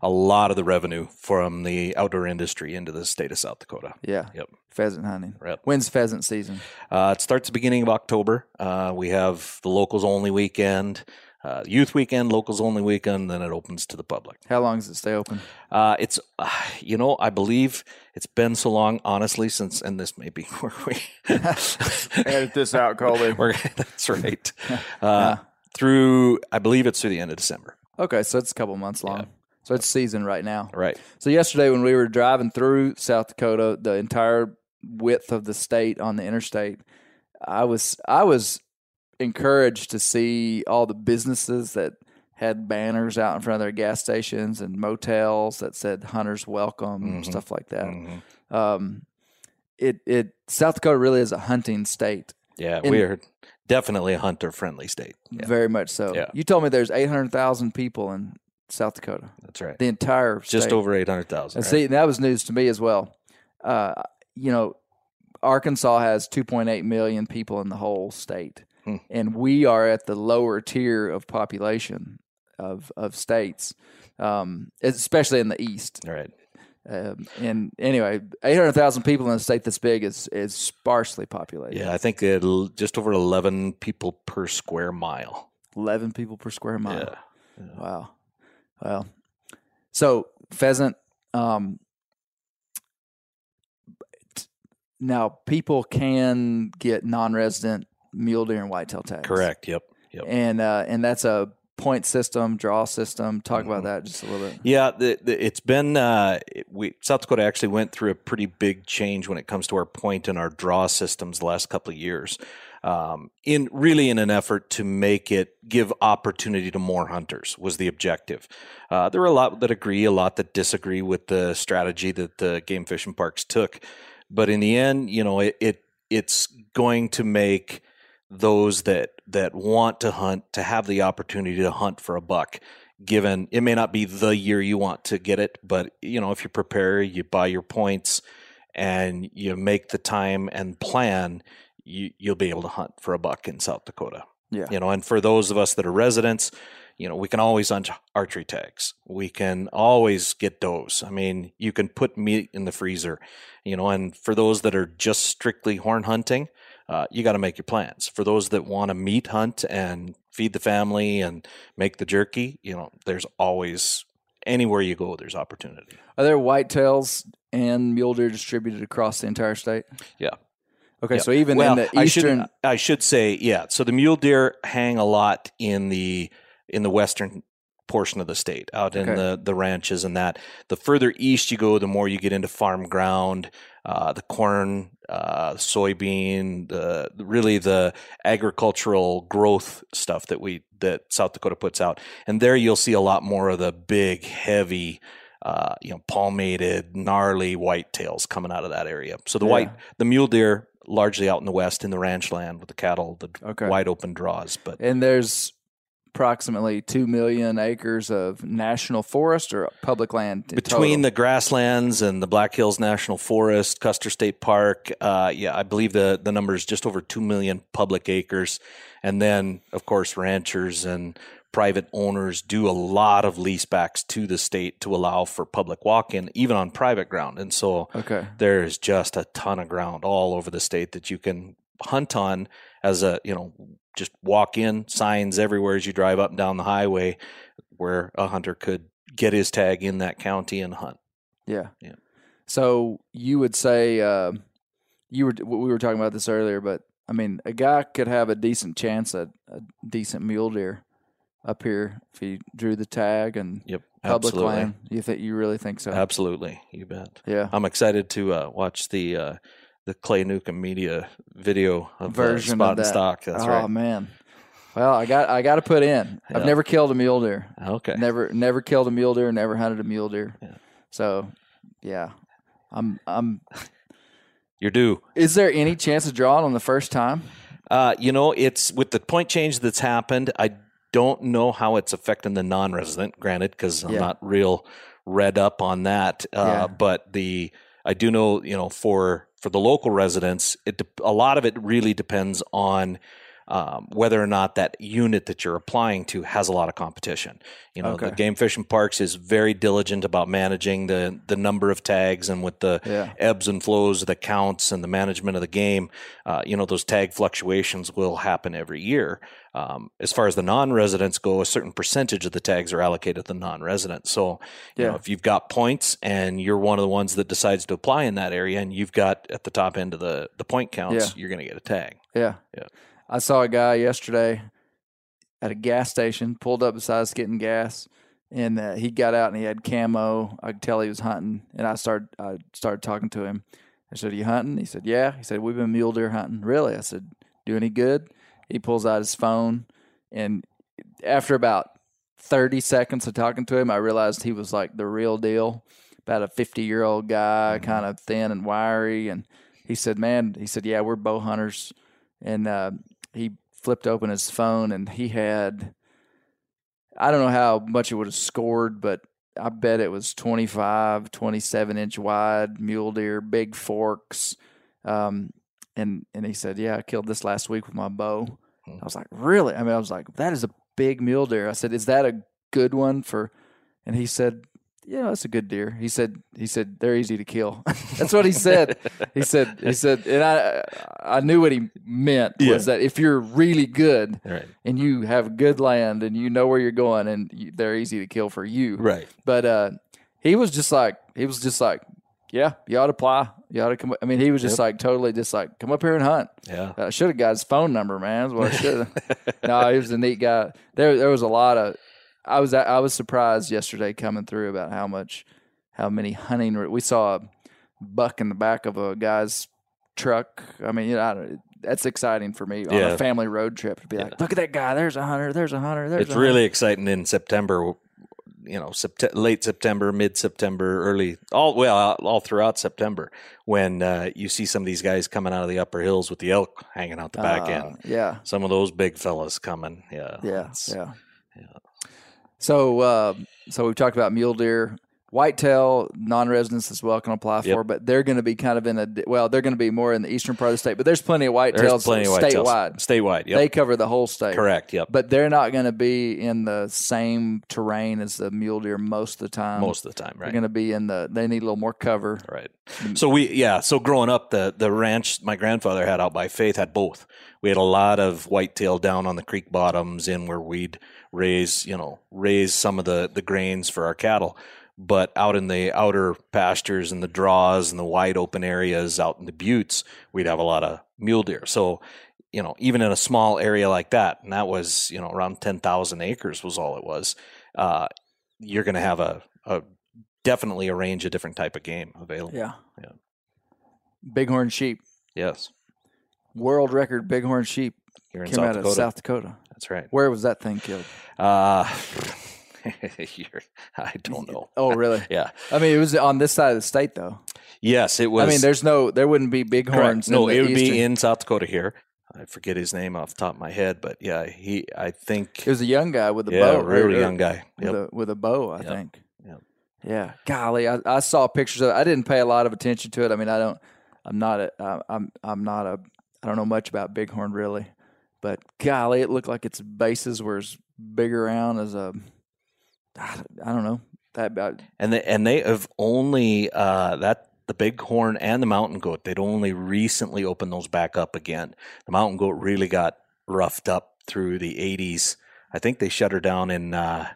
a lot of the revenue from the outdoor industry into the state of South Dakota. Yeah. Yep. Pheasant hunting. Right. When's pheasant season? Uh, it starts the beginning of October. Uh, we have the locals only weekend, uh, youth weekend, locals only weekend, then it opens to the public. How long does it stay open? Uh, it's, uh, you know, I believe it's been so long, honestly, since, and this may be where we, Edit this out, Colby. we're, that's right. Uh, through, I believe it's through the end of December. Okay, so it's a couple months long. So it's season right now. Right. So yesterday when we were driving through South Dakota, the entire width of the state on the interstate, I was I was encouraged to see all the businesses that had banners out in front of their gas stations and motels that said "Hunters Welcome" and stuff like that. Um, it it South Dakota really is a hunting state, Yeah. And- we're definitely a hunter friendly state. Yeah. very much so. Yeah. You told me there's eight hundred thousand people in South Dakota, That's right. the entire Just state. over 800,000. And right? see, that was news to me as well. Uh, you know, Arkansas has 2.8 million people in the whole state, Hmm. and we are at the lower tier of population of of states, um, especially in the east. All right. Um, and anyway, 800,000 people in a state this big is is sparsely populated. Yeah, I think it'll just over 11 people per square mile. 11 people per square mile. Yeah. Wow. Well, so pheasant. Um, now people can get non-resident mule deer and whitetail tags. Correct. Yep. Yep. And uh, and that's a point system, draw system. Talk about that just a little bit. Yeah, the, the, it's been uh, we South Dakota actually went through a pretty big change when it comes to our point and our draw systems the last couple of years. Um, in really in an effort to make it give opportunity to more hunters was the objective. Uh, there are a lot that agree, a lot that disagree with the strategy that the Game Fish and Parks took, but in the end, you know, it, it it's going to make those that that want to hunt to have the opportunity to hunt for a buck given it may not be the year you want to get it but you know if you prepare you buy your points and you make the time and plan you, you'll be able to hunt for a buck in south dakota. Yeah. you know and for those of us that are residents you know we can always hunt archery tags. We can always get does. I mean you can put meat in the freezer you know and for those that are just strictly horn hunting uh, you got to make your plans for those that want to meat hunt and feed the family and make the jerky you know there's always anywhere you go there's opportunity Are there whitetails and mule deer distributed across the entire state? yeah Okay, Yeah. so even well, in the I eastern, should, I should say, yeah. So the mule deer hang a lot in the in the western portion of the state, out in the the ranches and that. The further east you go, the more you get into farm ground, uh, the corn, uh, soybean, the really the agricultural growth stuff that we that South Dakota puts out, and there you'll see a lot more of the big, heavy. Uh, you know, palmated, gnarly whitetails coming out of that area. So the Yeah. white, the mule deer, largely out in the west in the ranch land with the cattle, the Okay. wide open draws. But and there's approximately two million acres of national forest or public land between total. the grasslands and the Black Hills National Forest, Custer State Park, uh, yeah, I believe the the number is just over two million public acres, and then of course ranchers and private owners do a lot of leasebacks to the state to allow for public walk-in, even on private ground, and so Okay. there's just a ton of ground all over the state that you can hunt on as a you know just walk in signs everywhere as you drive up and down the highway where a hunter could get his tag in that county and hunt Yeah. Yeah. So you would say uh, you were we were talking about this earlier, but I mean, a guy could have a decent chance at a decent mule deer up here if he drew the tag and yep public absolutely land. You think you really think so? absolutely you bet Yeah. i'm excited to uh, watch the uh, the clay newcomb media video of Version uh, of spot and stock that's oh right man. Well, I got I got to put in. I've never killed a mule deer. okay Never never killed a mule deer. Never hunted a mule deer. Yeah. So, yeah. I'm I'm. you're due Is there any chance of drawing on the first time? Uh, you know, it's with the point change that's happened. I don't know how it's affecting the non-resident. Granted, because I'm Yeah. not real read up on that. Uh, Yeah. But the I do know, you know, for for the local residents, it de- a lot of it really depends on. Um, whether or not that unit that you're applying to has a lot of competition, you know, the Okay. Game Fish and Parks is very diligent about managing the the number of tags and with the Yeah. ebbs and flows of the counts and the management of the game, uh, you know, those tag fluctuations will happen every year. Um, as far as the non-residents go, a certain percentage of the tags are allocated to the non-residents. So, you know, if you've got points and you're one of the ones that decides to apply in that area, and you've got at the top end of the the point counts, Yeah. you're going to get a tag. Yeah. Yeah. I saw a guy yesterday at a gas station, pulled up beside us getting gas, and uh, he got out and he had camo. I could tell he was hunting, and I started I started talking to him. I said, "Are you hunting?" He said, "Yeah." He said, "We've been mule deer hunting." Really? I said, "Do any good?" He pulls out his phone, and after about thirty seconds of talking to him, I realized he was like the real deal. About a fifty year old guy, kind of thin and wiry, and he said, "Man," he said, "Yeah, we're bow hunters." and uh, he flipped open his phone and he had i don't know how much it would have scored but i bet it was 25 27 inch wide mule deer big forks um, and and he said yeah i killed this last week with my bow. I was like really? I mean i was like that is a big mule deer. I said is that a good one for and he said yeah, that's a good deer. He said. He said they're easy to kill. that's what he said. He said. He said, and I, I knew what he meant was that if you're really good Right. and you have good land and you know where you're going and you, they're easy to kill for you. Right. But uh, he was just like, he was just like, yeah, you ought to apply. You ought to come. I mean, he was just like totally just like, come up here and hunt. Yeah. I should have got his phone number, man. That's what I should have. no, he was a neat guy. There, there was a lot of. I was I was surprised yesterday coming through about how much, how many hunting. We saw a buck in the back of a guy's truck. I mean, you know, I don't, that's exciting for me on Yeah. a family road trip to be like, look at that guy. There's a hunter. There's a hunter. There's it's a hunter." really exciting in September. You know, sept- late September, mid September, early all well all- throughout September when uh, you see some of these guys coming out of the upper hills with the elk hanging out the back Uh, end. Yeah. Some of those big fellas coming. Yeah. Yeah, It's- yeah. So, uh, so we've talked about mule deer, whitetail, non-residents as well can apply for, Yep. but they're going to be kind of in a well, they're going to be more in the eastern part of the state, but there's plenty of whitetails plenty of whitetails. statewide. Statewide. Yep. They cover the whole state. Correct. Yep. But they're not going to be in the same terrain as the mule deer most of the time. Most of the time, right. They're going to be in the. They need a little more cover. Right. So we yeah, so growing up the the ranch my grandfather had out by Faith had both. We had a lot of whitetail down on the creek bottoms in where we'd raise, you know, raise some of the the grains for our cattle. But out in the outer pastures and the draws and the wide open areas out in the buttes, we'd have a lot of mule deer. So, you know, even in a small area like that, and that was, you know, around 10,000 acres was all it was, uh, you're going to have a, a definitely a range of different type of game available. Yeah. Yeah. Bighorn sheep, Yes, world record bighorn sheep here in came South out Dakota. of South Dakota. That's right. Where was that thing killed? Uh, I don't know. Oh, really? Yeah. I mean, it was on this side of the state, though. Yes, it was. I mean, there's no, there wouldn't be bighorns. No, it would eastern- be in South Dakota here. I forget his name off the top of my head, but yeah, he. I think. It was a young guy with a yeah, bow, really right? young guy. with a with a bow. I Yep. think. Yep. Yeah, golly, I, I saw pictures of. it. I didn't pay a lot of attention to it. I mean, I don't. I'm not a. uh, I'm I'm not a. I don't know much about bighorn really, but golly, it looked like its bases were as big around as a. I don't know that about. and they and they have only uh, that the bighorn and the mountain goat. They'd only recently opened those back up again. The mountain goat really got roughed up through the '80s. I think they shut her down in uh,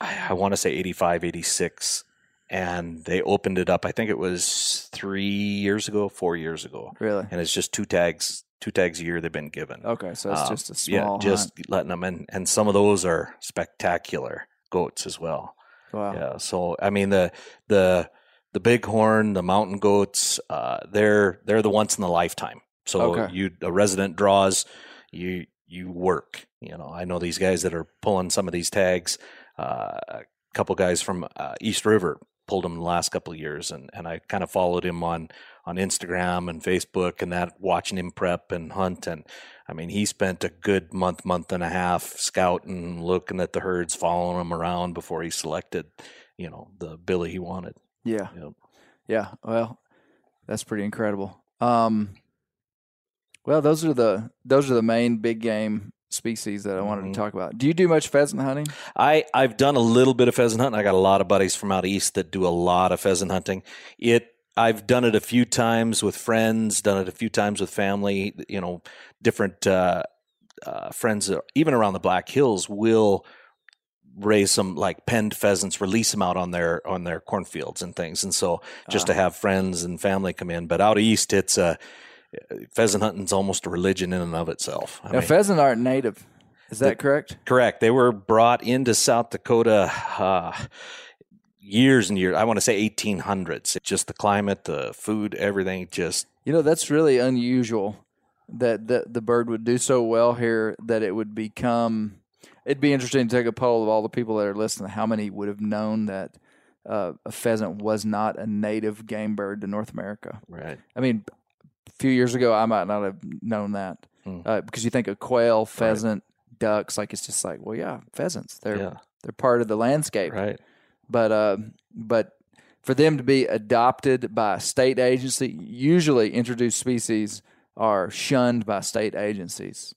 I, I want to say 85, 86. and they opened it up. I think it was three years ago, four years ago, Really? and it's just two tags, two tags a year they've been given. Okay, so it's Um, just a small. yeah, just hunt. letting them in, and some of those are spectacular goats as well. wow. Yeah. So I mean the the the bighorn, the mountain goats, uh, they're they're the once in a lifetime. So Okay. you a resident draws, you you work. You know, I know these guys that are pulling some of these tags. Uh, a couple guys from uh, East River pulled them the last couple of years, and and I kind of followed him on on Instagram and Facebook and that, watching him prep and hunt, and I mean he spent a good month, month and a half scouting, looking at the herds, following them around before he selected, you know, the Billy he wanted. Yeah. Yep. Yeah. Well, that's pretty incredible. Um, well, those are the those are the main big game species that I wanted Mhm. to talk about. Do you do much pheasant hunting? I I've done a little bit of pheasant hunting. I got a lot of buddies from out east that do a lot of pheasant hunting. It I've done it a few times with friends, done it a few times with family. You know, different uh, uh, friends, uh, even around the Black Hills, will raise some like penned pheasants, release them out on their on their cornfields and things. And so just to have friends and family come in. But out east, it's a pheasant hunting's almost a religion in and of itself. I now, mean- pheasant aren't native. Is that correct? Correct. They were brought into South Dakota uh, years and years. I want to say 1800s. It's just the climate, the food, everything. Just You know, that's really unusual that the, the bird would do so well here that it would become. It'd be interesting to take a poll of all the people that are listening. How many would have known that uh, a pheasant was not a native game bird to North America? right. I mean, a few years ago, I might not have known that Mm. uh, because you think of quail, pheasant, ducks. Like it's just like, well, yeah, pheasants. They're Yeah. they're part of the landscape Right. but uh, but for them to be adopted by a state agency, usually introduced species are shunned by state agencies.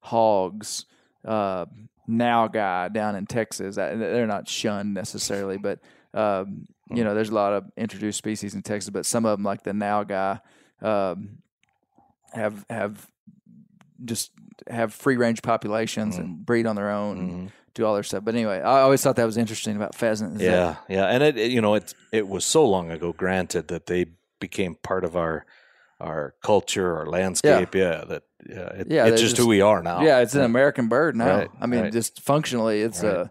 Hogs, uh, nilgai down in Texas, uh, they're not shunned necessarily, but um, you know, there's a lot of introduced species in Texas, but some of them, like the nilgai, um, have have just have free range populations and breed on their own. And, do all their stuff, but anyway, I always thought that was interesting about pheasant. is that- Yeah. Yeah. And it, it, you know, it, it was so long ago, granted, that they became part of our our culture, our landscape. Yeah. that yeah, it, Yeah, it's just, just- who we are now. Yeah, it's an American bird now. Right, I mean, right. just functionally, it's Right. a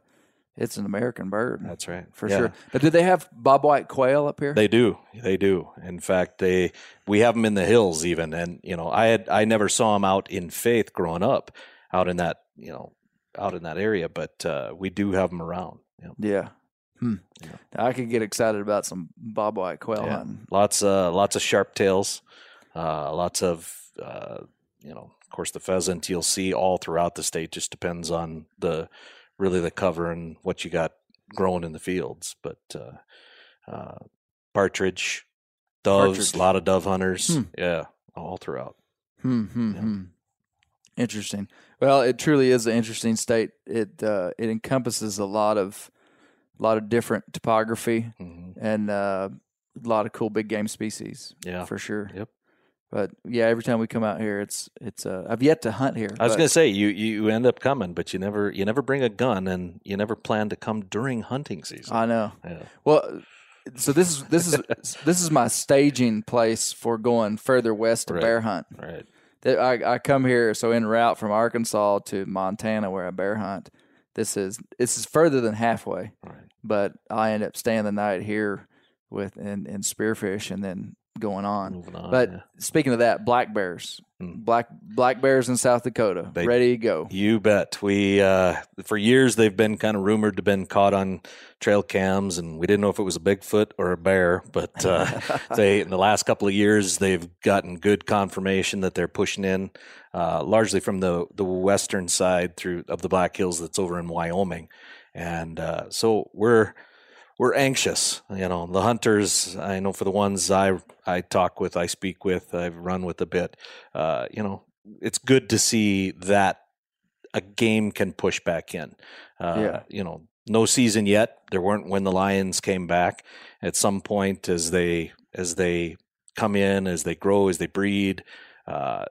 it's an American bird. That's right. for Yeah. sure. But do they have bob white quail up here? They do. They do. In fact, they we have them in the hills even, and you know, I had I never saw them out in faith growing up, out in that you know, out in that area, but uh, we do have them around. Yeah. yeah. Hmm. I could get excited about some bob white quail Yeah. hunting. Lots uh lots of sharp tails, uh, lots of uh, you know, of course, the pheasant you'll see all throughout the state. Just depends on the really the cover and what you got growing in the fields, but uh, uh, partridge, doves, Partridge. a lot of dove hunters. Hmm. Yeah, all throughout. Hmm, hmm, Yeah. hmm. Interesting. Well, it truly is an interesting state. It uh, it encompasses a lot of a lot of different topography hmm and uh, a lot of cool big game species. Yeah. for sure. Yep. But yeah, every time we come out here, it's it's. Uh, I've yet to hunt here. I was gonna say you you end up coming, but you never you never bring a gun, and you never plan to come during hunting season. I know. yeah. Well, so this is this is this is my staging place for going further west to Right. bear hunt. Right. I, I come here so en route from Arkansas to Montana where I bear hunt. This is this is further than halfway, Right. but I end up staying the night here with and, and spearfish and then going on. On. But yeah. speaking of that, black bears, Mm. black black bears in South Dakota, They- ready to go. You bet. We uh, for years they've been kind of rumored to been caught on trail cams, and we didn't know if it was a Bigfoot or a bear. But uh, they in the last couple of years they've gotten good confirmation that they're pushing in, uh, largely from the the western side through of the Black Hills that's over in Wyoming, and uh, so we're we're anxious. You know, the hunters. I know for the ones I I talk with, I speak with, I've run with a bit. Uh, you know, it's good to see that a game can push back in. Uh, Yeah. You know, no season yet. There weren't when the Lions came back. At some point, as they as they come in, as they grow, as they breed, uh,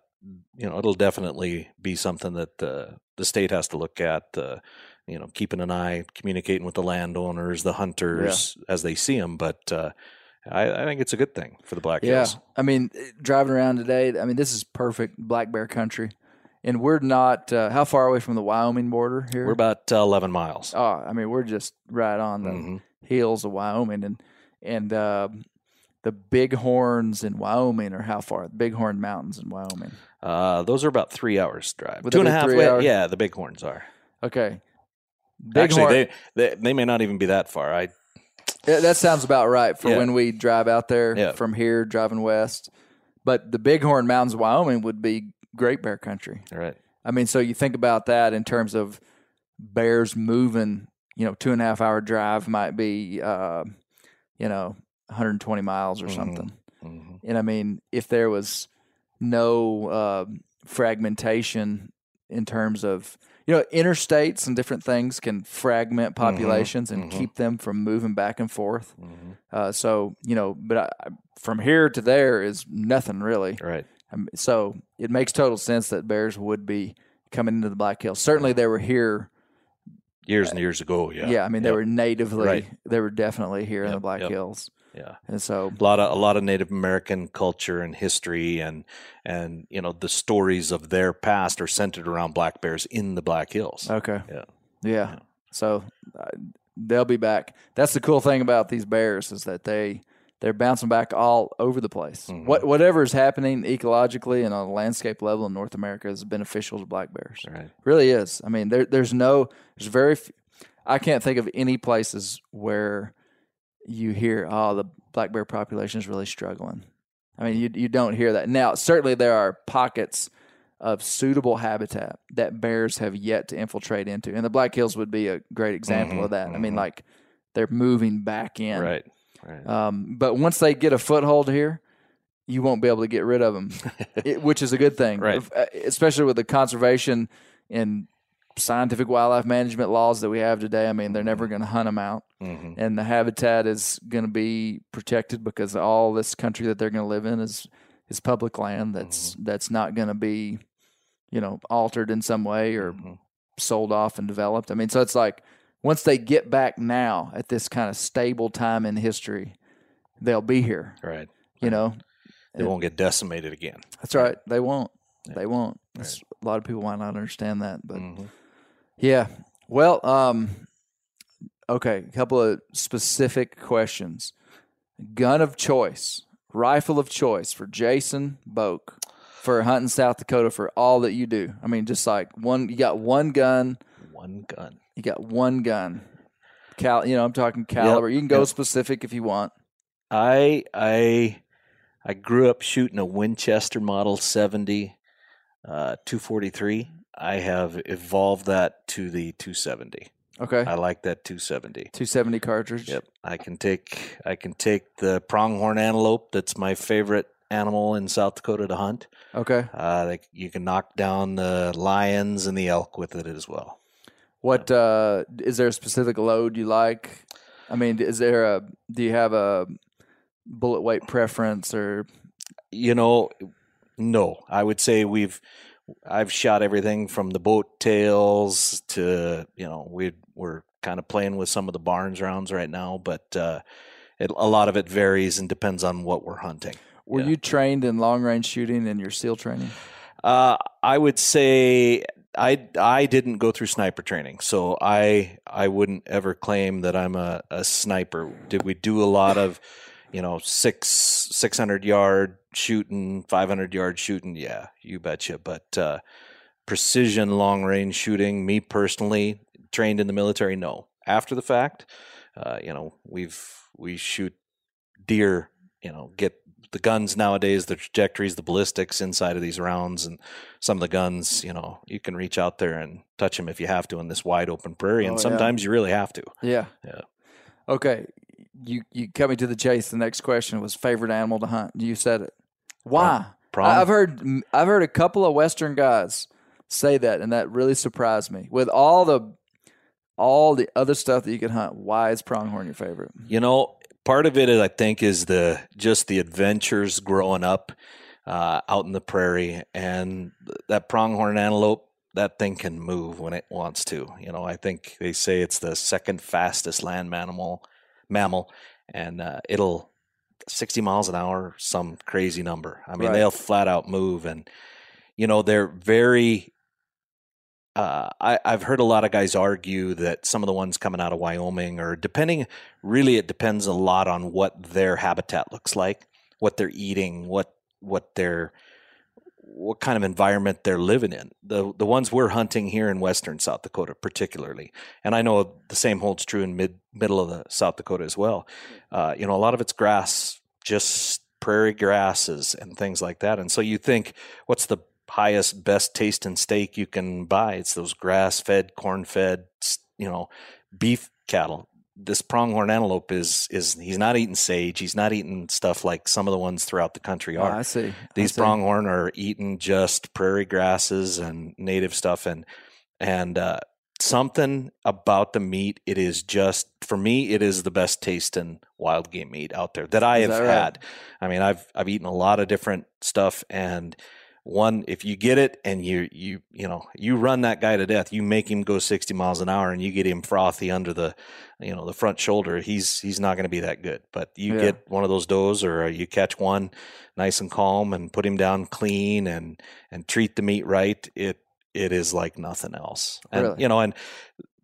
you know, it'll definitely be something that the the state has to look at. Uh, you know, keeping an eye, communicating with the landowners, the hunters as they see them. But uh, I, I think it's a good thing for the Black Yeah, Hills. I mean, eh, driving around today, I mean, this is perfect black bear country, and we're not uh, how far away from the Wyoming border here. We're about uh, 11 miles. oh, I mean, we're just right on the Mhm. hills of Wyoming, and and uh, the Bighorns in Wyoming are how far? The Bighorn Mountains in Wyoming. Uh, those are about three hours drive. Would Two and a half. three wa- hours? Yeah, the bighorns are. Okay, Actually, Bighorn. they, they they may not even be that far. I Yeah, that sounds about right for Yeah. when we drive out there Yeah. from here, driving west. But the Bighorn Mountains of Wyoming would be great bear country. All right. I mean, so you think about that in terms of bears moving. You know, two and a half hour drive might be, uh, you know, 120 miles or something. Mhm. And I mean, if there was no uh, fragmentation in terms of, you know, interstates and different things can fragment populations and keep them from moving back and forth. Uh, so, you know, but I, from here to there is nothing really. Right. Um, so it makes total sense that bears would be coming into the Black Hills. Certainly, they were here. Years and years ago. Yeah. Yeah, I mean, they were natively, Right. they were definitely here in the Black yep. Hills, Yeah. and so a lot of a lot of Native American culture and history and and you know the stories of their past are centered around black bears in the Black Hills. okay, Yeah. yeah. So uh, they'll be back. That's the cool thing about these bears is that they they're bouncing back all over the place. Mm-hmm. What whatever is happening ecologically and on a landscape level in North America is beneficial to black bears. Right. really is. I mean, there, there's no, there's very, I can't think of any places where you hear, oh, the black bear population is really struggling. I mean, you you don't hear that now. Certainly, there are pockets of suitable habitat that bears have yet to infiltrate into, and the Black Hills would be a great example of that. I mean, like they're moving back in, Right. Right. um, but once they get a foothold here, you won't be able to get rid of them, it, which is a good thing, Right. Uh, Especially with the conservation and scientific wildlife management laws that we have today. I mean, they're never going to hunt them out, Mhm. and the habitat is going to be protected because all this country that they're going to live in is is public land. That's that's not going to be, you know, altered in some way or sold off and developed. I mean, so it's like once they get back now at this kind of stable time in history, they'll be here. Right. You know, They won't get decimated again. that's right. They won't. They won't. That's, A lot of people might not understand that, but Mhm. Yeah. Well, um, okay. A couple of specific questions. Gun of choice, rifle of choice for Jason Boak for hunting South Dakota for all that you do. I mean, just like one, you got one gun. One gun. You got one gun. Cal, you know, I'm talking caliber. You can go yep. specific if you want. I I I grew up shooting a Winchester Model 70 uh 243. I have evolved that to the 270. Okay. I like that 270. 270 cartridge. Yep. I can take I can take the pronghorn antelope. That's my favorite animal in South Dakota to hunt. Okay. Uh, like you can knock down the lions and the elk with it as well. What uh is there a specific load you like? I mean, is there a do you have a bullet weight preference or You know, no. I would say we've I've shot everything from the boat tails to you know we we're kind of playing with some of the Barnes rounds right now, but uh, it, a lot of it varies and depends on what we're hunting. were Yeah. you trained in long range shooting in your SEAL training? Uh, I would say I I didn't go through sniper training, so I I wouldn't ever claim that I'm a, a sniper. Did we do a lot of, you know, six six hundred yard shooting, five hundred yard shooting? Yeah, you betcha. But uh, precision long range shooting, me personally, trained in the military, no. After the fact, uh, you know, we've we shoot deer, you know, get the guns nowadays, the trajectories, the ballistics inside of these rounds, and some of the guns, you know, you can reach out there and touch them if you have to in this wide open prairie, Oh, and yeah. sometimes you really have to. Yeah. Yeah. Okay. You you cut me to the chase. The next question was favorite animal to hunt. You said it. Why? Prong? I- I've heard I've heard a couple of Western guys say that, and that really surprised me. With all the all the other stuff that you can hunt, why is pronghorn your favorite? You know, part of it, is, I think, is the just the adventures growing up uh, out in the prairie, and that pronghorn antelope. That thing can move when it wants to. You know, I think they say it's the second fastest land mammal, mammal, and uh, it'll sixty miles an hour, some crazy number. I mean, Right. they'll flat out move, and you know they're very uh, I, I've heard a lot of guys argue that some of the ones coming out of Wyoming, or depending, really, it depends a lot on what their habitat looks like, what they're eating, what what they're what kind of environment they're living in. The the ones we're hunting here in western South Dakota, particularly, and I know the same holds true in mid middle of the South Dakota as well. Uh, you know, a lot of it's grass, just prairie grasses and things like that. And so you think, what's the highest, best tasting steak you can buy? It's those grass fed, corn fed, you know, beef cattle this pronghorn antelope is is he's not eating sage. He's not eating stuff like some of the ones throughout the country are. Oh, I see. These I see. pronghorn are eating just prairie grasses and native stuff, and and uh, something about the meat. It is just for me. It is the best tasting wild game meat out there that I Is have that right? had. I mean, I've I've eaten a lot of different stuff, and one if you get it and you you you know you run that guy to death you make him go 60 miles an hour and you get him frothy under the you know the front shoulder he's he's not going to be that good but you Yeah. get one of those does or uh, you catch one nice and calm and put him down clean and and treat the meat right it it is like nothing else and Really? you know and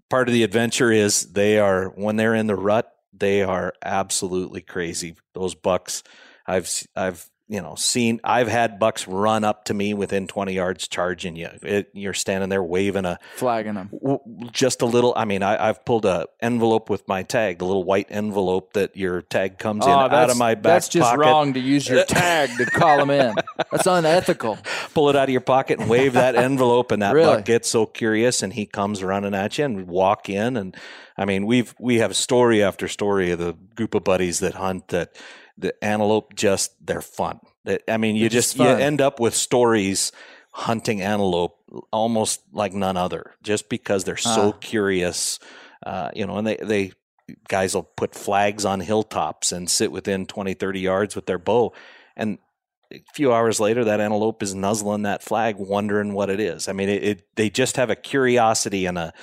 part of the adventure is they are when they're in the rut they are absolutely crazy those bucks i've i've you know seen i've had bucks run up to me within 20 yards charging you it, you're standing there waving a Flagging them. w- just a little i mean I, i've pulled a envelope with my tag the little white envelope that your tag comes in Oh, out of my back that's just pocket wrong to use your tag to call them in. That's unethical. pull it out of your pocket and wave that envelope and that Really? buck gets so curious and he comes running at you and we walk in and I mean we've we have story after story of the group of buddies that hunt that the antelope just they're fun. I mean you just just, you end up with stories hunting antelope almost like none other just because they're so Ah. curious uh, you know and they they guys will put flags on hilltops and sit within 20 30 yards with their bow and a few hours later that antelope is nuzzling that flag wondering what it is i mean it, it they just have a curiosity and a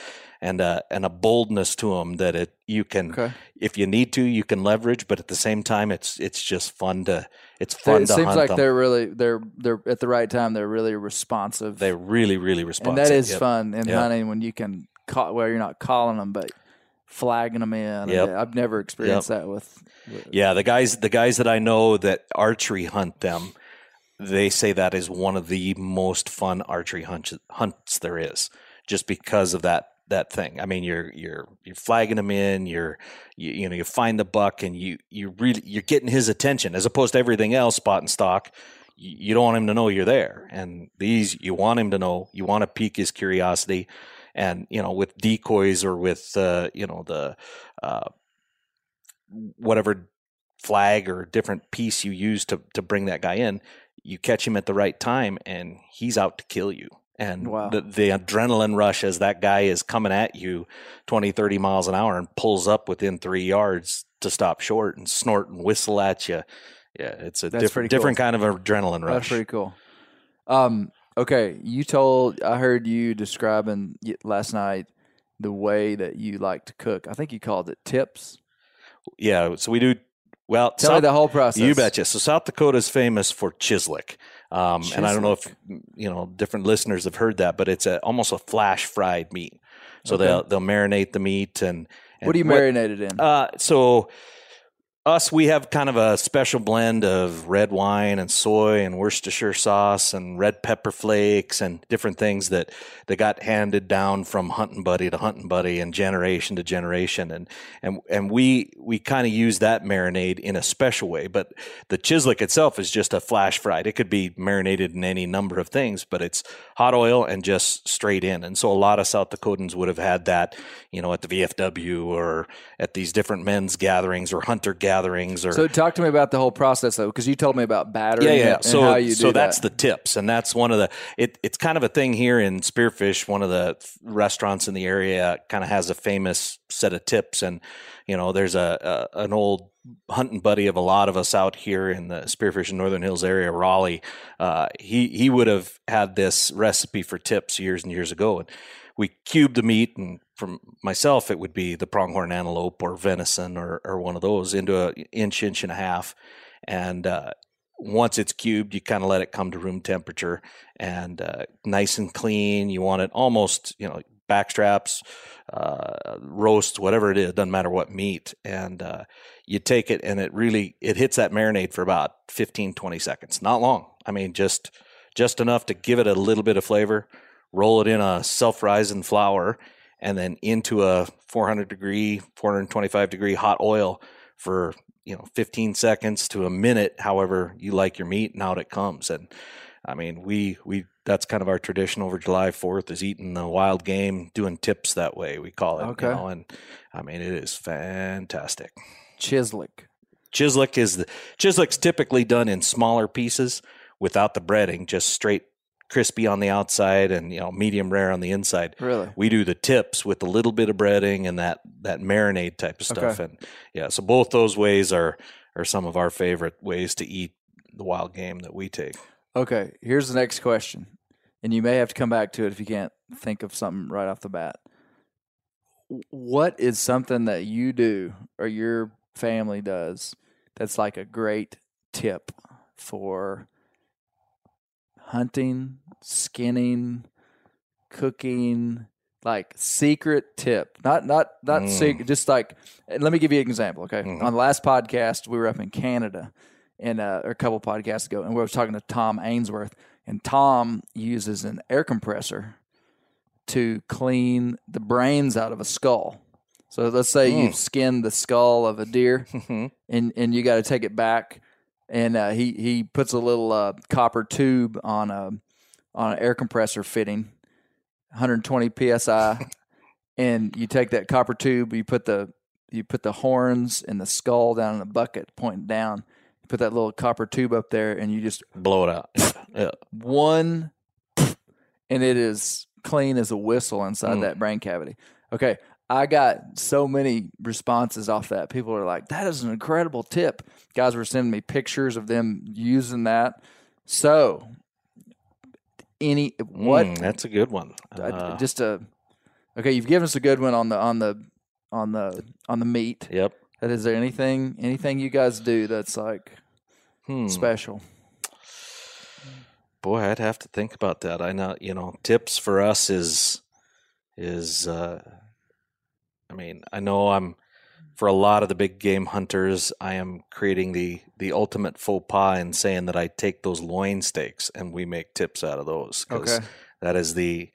and a and a boldness to them that it you can Okay. if you need to you can leverage but at the same time it's it's just fun to it's fun it to seems hunt like them they're really they're they're at the right time. They're really responsive. they're really really responsive and that is Yep. fun in Yep. hunting when you can call well you're not calling them but flagging them in Yep. i've never experienced that with, with Yeah, the guys the guys that I know that archery hunt them, they say that is one of the most fun archery hunts hunts there is, just because of that that thing. I mean, you're you're you're flagging them in, you're you, you know you find the buck and you you really you're getting his attention as opposed to everything else spot and stalk. You, you don't want him to know you're there, and these you want him to know. You want to pique his curiosity, and you know with decoys or with uh, you know the uh, whatever flag or different piece you use to to bring that guy in, you catch him at the right time and he's out to kill you. And Wow. the, the adrenaline rush as that guy is coming at you 20, 30 miles an hour and pulls up within three yards to stop short and snort and whistle at you. Yeah, it's a That's different cool. different kind of adrenaline rush. that's pretty cool um okay you told i heard you describing last night the way that you like to cook i think you called it tips Yeah, so we do well. tell me the whole process You betcha. So South Dakota is famous for chislic, um, and I don't know if you know different listeners have heard that, but it's a almost a flash fried meat. So Okay. they'll they'll marinate the meat and, and what do you marinate it in Uh, so us, we have kind of a special blend of red wine and soy and Worcestershire sauce and red pepper flakes and different things that that got handed down from hunting buddy to hunting buddy and generation to generation and and and we we kind of use that marinade in a special way. But the chislic itself is just a flash fried. It could be marinated in any number of things, but it's hot oil and just straight in. And so a lot of South Dakotans would have had that, you know, at the VFW or at these different men's gatherings or hunter gatherings or so talk to me about the whole process though because you told me about battering yeah, yeah. and So, how you do so that's that. the tips, and that's one of the. It, it's kind of a thing here in Spearfish. One of the restaurants in the area kind of has a famous set of tips, and you know, there's a, a an old hunting buddy of a lot of us out here in the Spearfish and Northern Hills area, Raleigh. Uh, he he would have had this recipe for tips years and years ago, and we cube the meat and from myself it would be the pronghorn antelope or venison or, or one of those into an inch inch and a half. And uh, once it's cubed you kind of let it come to room temperature and uh, nice and clean. You want it almost you know back straps uh, roast whatever it is doesn't matter what meat. And uh, you take it and it really it hits that marinade for about 15 20 seconds. Not long. I mean just just enough to give it a little bit of flavor. Roll it in a self-rising flour, and then into a 400 degree, 425 degree hot oil for you know 15 seconds to a minute, however you like your meat, and out it comes. And I mean, we we that's kind of our tradition over July 4th is eating the wild game, doing tips that way. We call it. Okay. You know, and I mean, it is fantastic. Chislic. Chislic is the Chislic's typically done in smaller pieces without the breading, just straight crispy on the outside and you know medium rare on the inside. Really? We do the tips with a little bit of breading and that that marinade type of stuff. Okay. And yeah, so both those ways are are some of our favorite ways to eat the wild game that we take. Okay, here's the next question. And you may have to come back to it if you can't think of something right off the bat. What is something that you do or your family does that's like a great tip for hunting, skinning, cooking, like secret tip. Not not not Mm. secret, just like let me give you an example, okay? Mhm. On the last podcast, we were up in Canada and uh, or a couple podcasts ago, and we were talking to Tom Ainsworth, and Tom uses an air compressor to clean the brains out of a skull. So let's say you Mm. skinned the skull of a deer, Mhm. and and you got to take it back, and uh, he he puts a little uh, copper tube on a on an air compressor fitting, 120 psi, and you take that copper tube, you put the you put the horns and the skull down in a bucket pointing down. You put that little copper tube up there, and you just Blow it out. Yeah. yeah. one, and it is clean as a whistle inside Mm. that brain cavity. Okay, I got so many responses off that. People are like, "That is an incredible tip." Guys were sending me pictures of them using that. So, any what? Mm, that's a good one. Uh, just a okay. You've given us a good one on the on the on the on the meat. yep. That is there anything anything you guys do that's like Hmm. special? Boy, I'd have to think about that. I know, you know, tips for us is is uh I mean, I know I'm for a lot of the big game hunters, I am creating the the ultimate faux pas and saying that I take those loin steaks and we make tips out of those Okay. that is the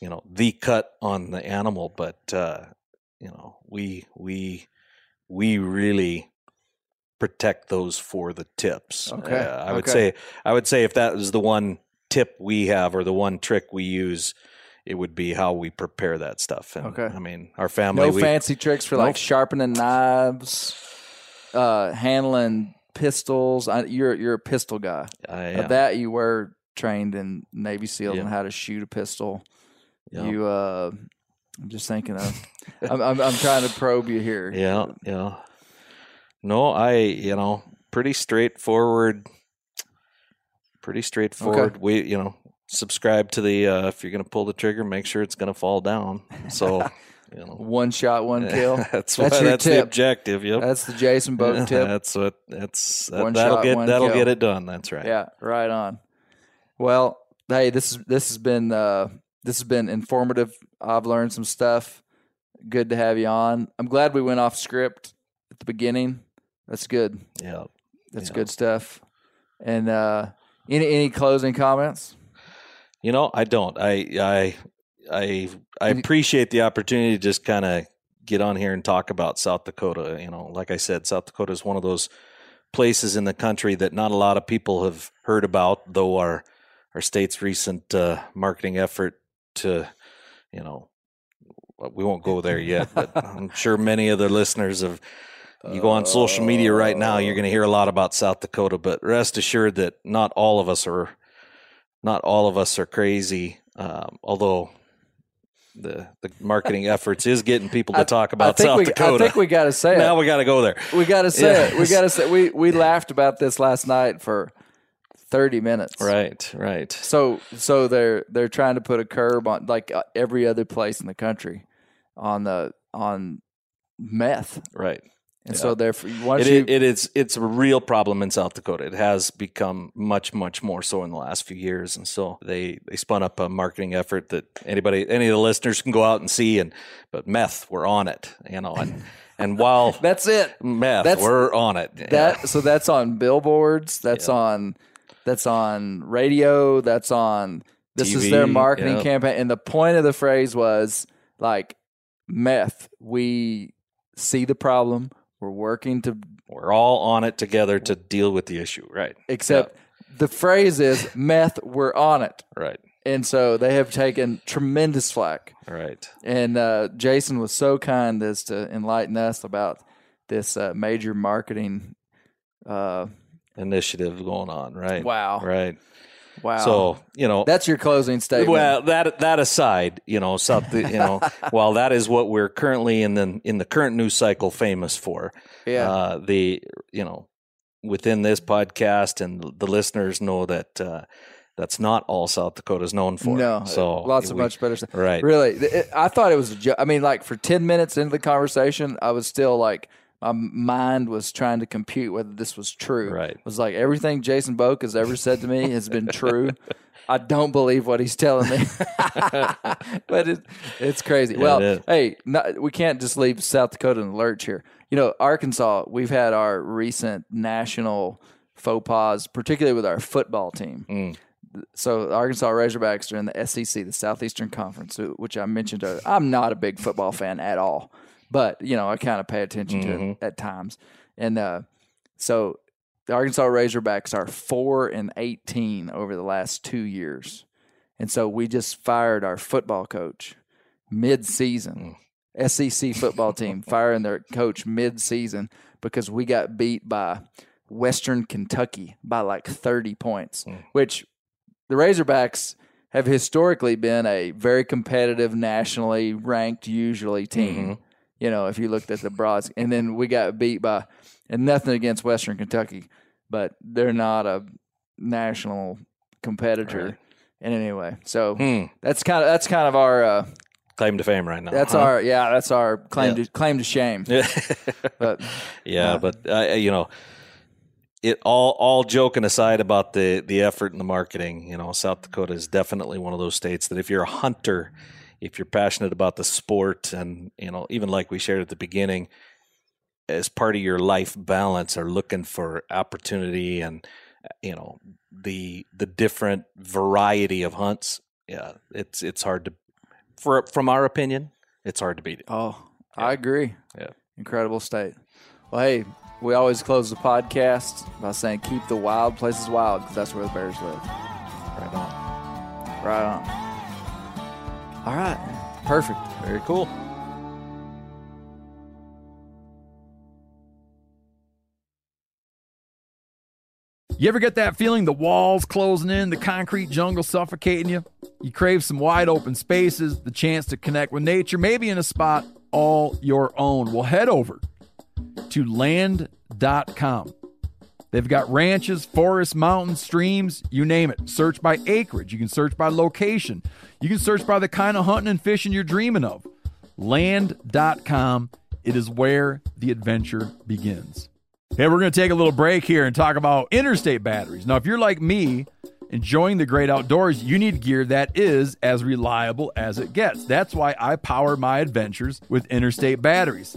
you know the cut on the animal, but uh you know, we we we really protect those for the tips. Okay, Uh, I would say I would say if that was the one tip we have or the one trick we use, it would be how we prepare that stuff. And, Okay. I mean, our family. No we, fancy tricks for Nope. like sharpening knives, uh, handling pistols. I, you're you're a pistol guy. I, Uh, that you were trained in Navy SEALs Yeah. on how to shoot a pistol. yeah, You, uh, I'm just thinking of. I'm, I'm I'm trying to probe you here. yeah, yeah. No, I you know pretty straightforward. Pretty straightforward. We you know subscribe to the uh, if you're going to pull the trigger, make sure it's going to fall down. So you know. One shot, one kill. that's That's your that's the objective. Yep. That's the Jason Boat tip. That's what. That's that, One that'll shot, get that'll kill. get it done. That's right. Yeah, right on. Well, hey, this is this has been uh, this has been informative. I've learned some stuff. Good to have you on. I'm glad we went off script at the beginning. That's good. Yeah. That's Yeah. good stuff. And uh, any any closing comments? You know, I don't. I I I I appreciate the opportunity to just kind of get on here and talk about South Dakota. You know, like I said, South Dakota is one of those places in the country that not a lot of people have heard about, though our our state's recent uh, marketing effort to, you know, we won't go there yet, but I'm sure many of the listeners have. You go on social media right now, you're going to hear a lot about South Dakota, but rest assured that not all of us are not all of us are crazy. Um, although the the marketing efforts is getting people to talk about South we, Dakota. I think we got to say now it. we got to go there. We got to say Yeah. it. We got to say we we laughed about this last night for 30 minutes. Right, right. So so they're they're trying to put a curb on like uh, every other place in the country on the on meth, Right. And Yeah. so they're It, you it is it's a real problem in South Dakota. It has become much much more so in the last few years, and so they they spun up a marketing effort that anybody any of the listeners can go out and see. And but meth, we're on it, you know. And and while that's it. meth, that's- we're on it. Yeah. That so that's on billboards. That's on that's on radio, that's on this is their marketing yeah. campaign. And the point of the phrase was like meth, we see the problem, we're working to We're all on it together to deal with the issue. Right. except the phrase is meth, we're on it. Right. And so they have taken tremendous flack. Right. And uh, Jason was so kind as to enlighten us about this uh, major marketing. Uh, Initiative going on. Right. wow! Right. Wow! So you know that's your closing statement. Well, that that aside, you know, South, you know, while that is what we're currently in the in the current news cycle famous for, yeah, uh, the you know, within this podcast and the listeners know that uh, that's not all South Dakota is known for. no, so lots of we- much better stuff. Right. Really, it, I thought it was. A jo- I mean, like for ten minutes into the conversation, I was still like, my mind was trying to compute whether this was true. Right. It was like everything Jason Boak has ever said to me has been true. I don't believe what he's telling me, but it, it's crazy. Yeah, well, it hey, not, we can't just leave South Dakota in the lurch here. You know, Arkansas, we've had our recent national faux pas, particularly with our football team. Mm. So Arkansas Razorbacks are in the SEC, the Southeastern Conference, which I mentioned. earlier. I'm not a big football fan at all, but you know I kind of pay attention to Mm-hmm. it at times. And uh, so the Arkansas Razorbacks are four and eighteen over the last two years, and so we just fired our football coach mid-season. SEC football team firing their coach mid-season because we got beat by Western Kentucky by like 30 points, which the Razorbacks have historically been a very competitive, nationally ranked, usually team. You know, if you looked at the broads, and then we got beat by, and nothing against Western Kentucky, but they're not a national competitor Right. in any way. So Hmm. that's kind of that's kind of our uh, claim to fame right now. that's huh? our yeah that's our claim Yeah. to claim to shame. But yeah, but uh, you know, it all all joking aside about the the effort and the marketing, you know, South Dakota is definitely one of those states that if you're a hunter, if you're passionate about the sport, and you know, even like we shared at the beginning, as part of your life balance, are looking for opportunity and you know the the different variety of hunts. Yeah, it's it's hard to, for from our opinion, it's hard to beat it. Oh, I agree. Yeah. Incredible state. Well, hey, we always close the podcast by saying keep the wild places wild because that's where the bears live. Right on. Right on. All right. Perfect. Very cool. You ever get that feeling the walls closing in, the concrete jungle suffocating you? You crave some wide open spaces, the chance to connect with nature, maybe in a spot all your own. Well, head over to land.com. They've got ranches, forests, mountains, streams, you name it. Search by acreage. You can search by location. You can search by the kind of hunting and fishing you're dreaming of. Land.com. It is where the adventure begins. Hey, we're going to take a little break here and talk about interstate batteries. Now, if you're like me, enjoying the great outdoors, you need gear that is as reliable as it gets. That's why I power my adventures with interstate batteries.